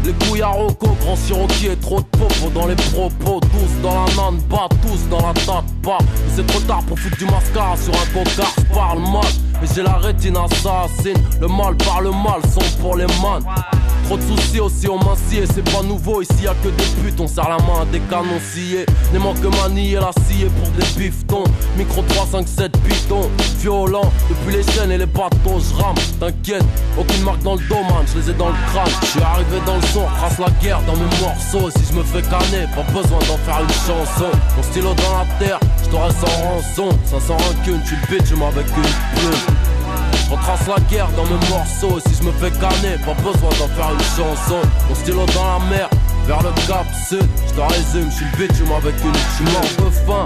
les couilles à Rocco, grand Cherokee et trop de popo dans les propos. Tous dans la nane, pas tous dans la tête, pas. C'est trop tard pour foutre du mascara sur un cocard, parle mal. Et j'ai la rétine assassine. Le mal par le mal sont pour les man. Trop de soucis aussi on m'assied et c'est pas nouveau Ici y'a que des putes, on serre la main à des canons sciés. N'aimant que manier la scie pour des bifetons Micro 3, 5, 7 pitons. Violent, depuis les chaînes et les bateaux j'rame T'inquiète, aucune marque dans le domaine, je les ai dans le crâne. Je suis arrivé dans le son, trace la guerre dans mes morceaux. Si je me fais canner, pas besoin d'en faire une chanson. Mon stylo dans la terre, je t'aurais sans rançon 500 rancune, tu bitch avec une plume je retrace la guerre dans mes morceaux. Si je me fais canner, pas besoin d'en faire une chanson. Mon stylo dans la mer, vers le cap sud. Je te résume, je suis le bitume avec une chimie un peu fin.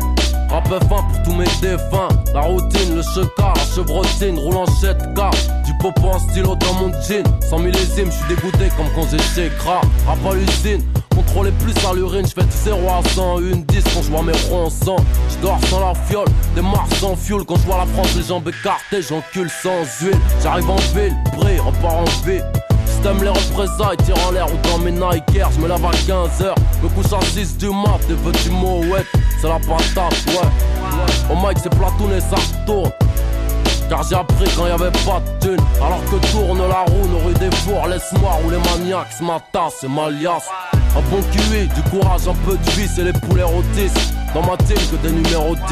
Rap fin pour tous mes défunts. La routine, le checard, la chevrotine, roule en 7K. Du popo en stylo dans mon jean. Sans millésimes, je suis dégoûté comme quand j'ai chez Rap à l'usine, contrôler plus à l'urine, je fais du 0 à 100, une 10 quand je vois mes ronds sang. Je dors sans la fiole, des mars sans fuel. Quand je vois la France, les jambes écartées, j'encule sans huile. J'arrive en ville, brille, repars en ville. Système les représailles, tire en l'air ou dans mes Nike Je me lave à 15h, me couche à 6 du mat, des petits ouais, c'est la patate, ouais. Au mic, c'est platoon et ça. Car j'ai appris quand y avait pas de thune Alors que tourne la roue, nos rues des fours Laisse-moi rouler maniaques, ma tasse c'est ma liasse. Un bon QI, du courage, un peu de vie, c'est les poulets rôtis Dans ma team que des numéros 10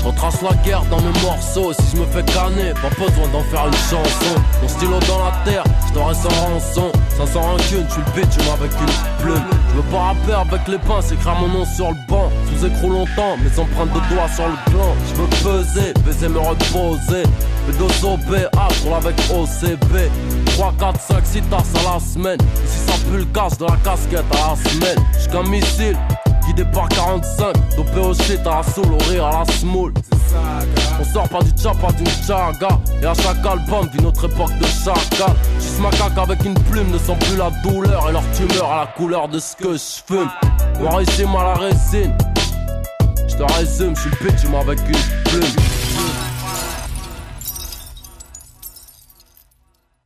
je retrace la guerre dans mes morceaux. Si je me fais canner, pas besoin d'en faire une chanson. Mon stylo dans la terre, je t'aurais sans rançon. Ça sent rancune, tu le bitch avec une plume. Je veux pas rapper avec les pinces, écrire mon nom sur le banc. Sous écrou longtemps, mes empreintes de doigts sur le gland. Je veux peser, baiser me reposer. B2OB, A, roule avec OCB. 3, 4, 5, 6 tasses à la semaine. Ici ça pue le casse de la casquette à la semaine. J'suis qu'un missile qui départ 45, dopé au shit à la soul, au rire à la small. On sort pas du tcha, pas d'une chaga. Et à chaque album d'une autre époque de chacun. Juste macaque avec une plume ne sent plus la douleur et leur tumeur à la couleur de ce que je fume. Moi, ici, à la résine. Je te résume, je suis bitch, avec une plume.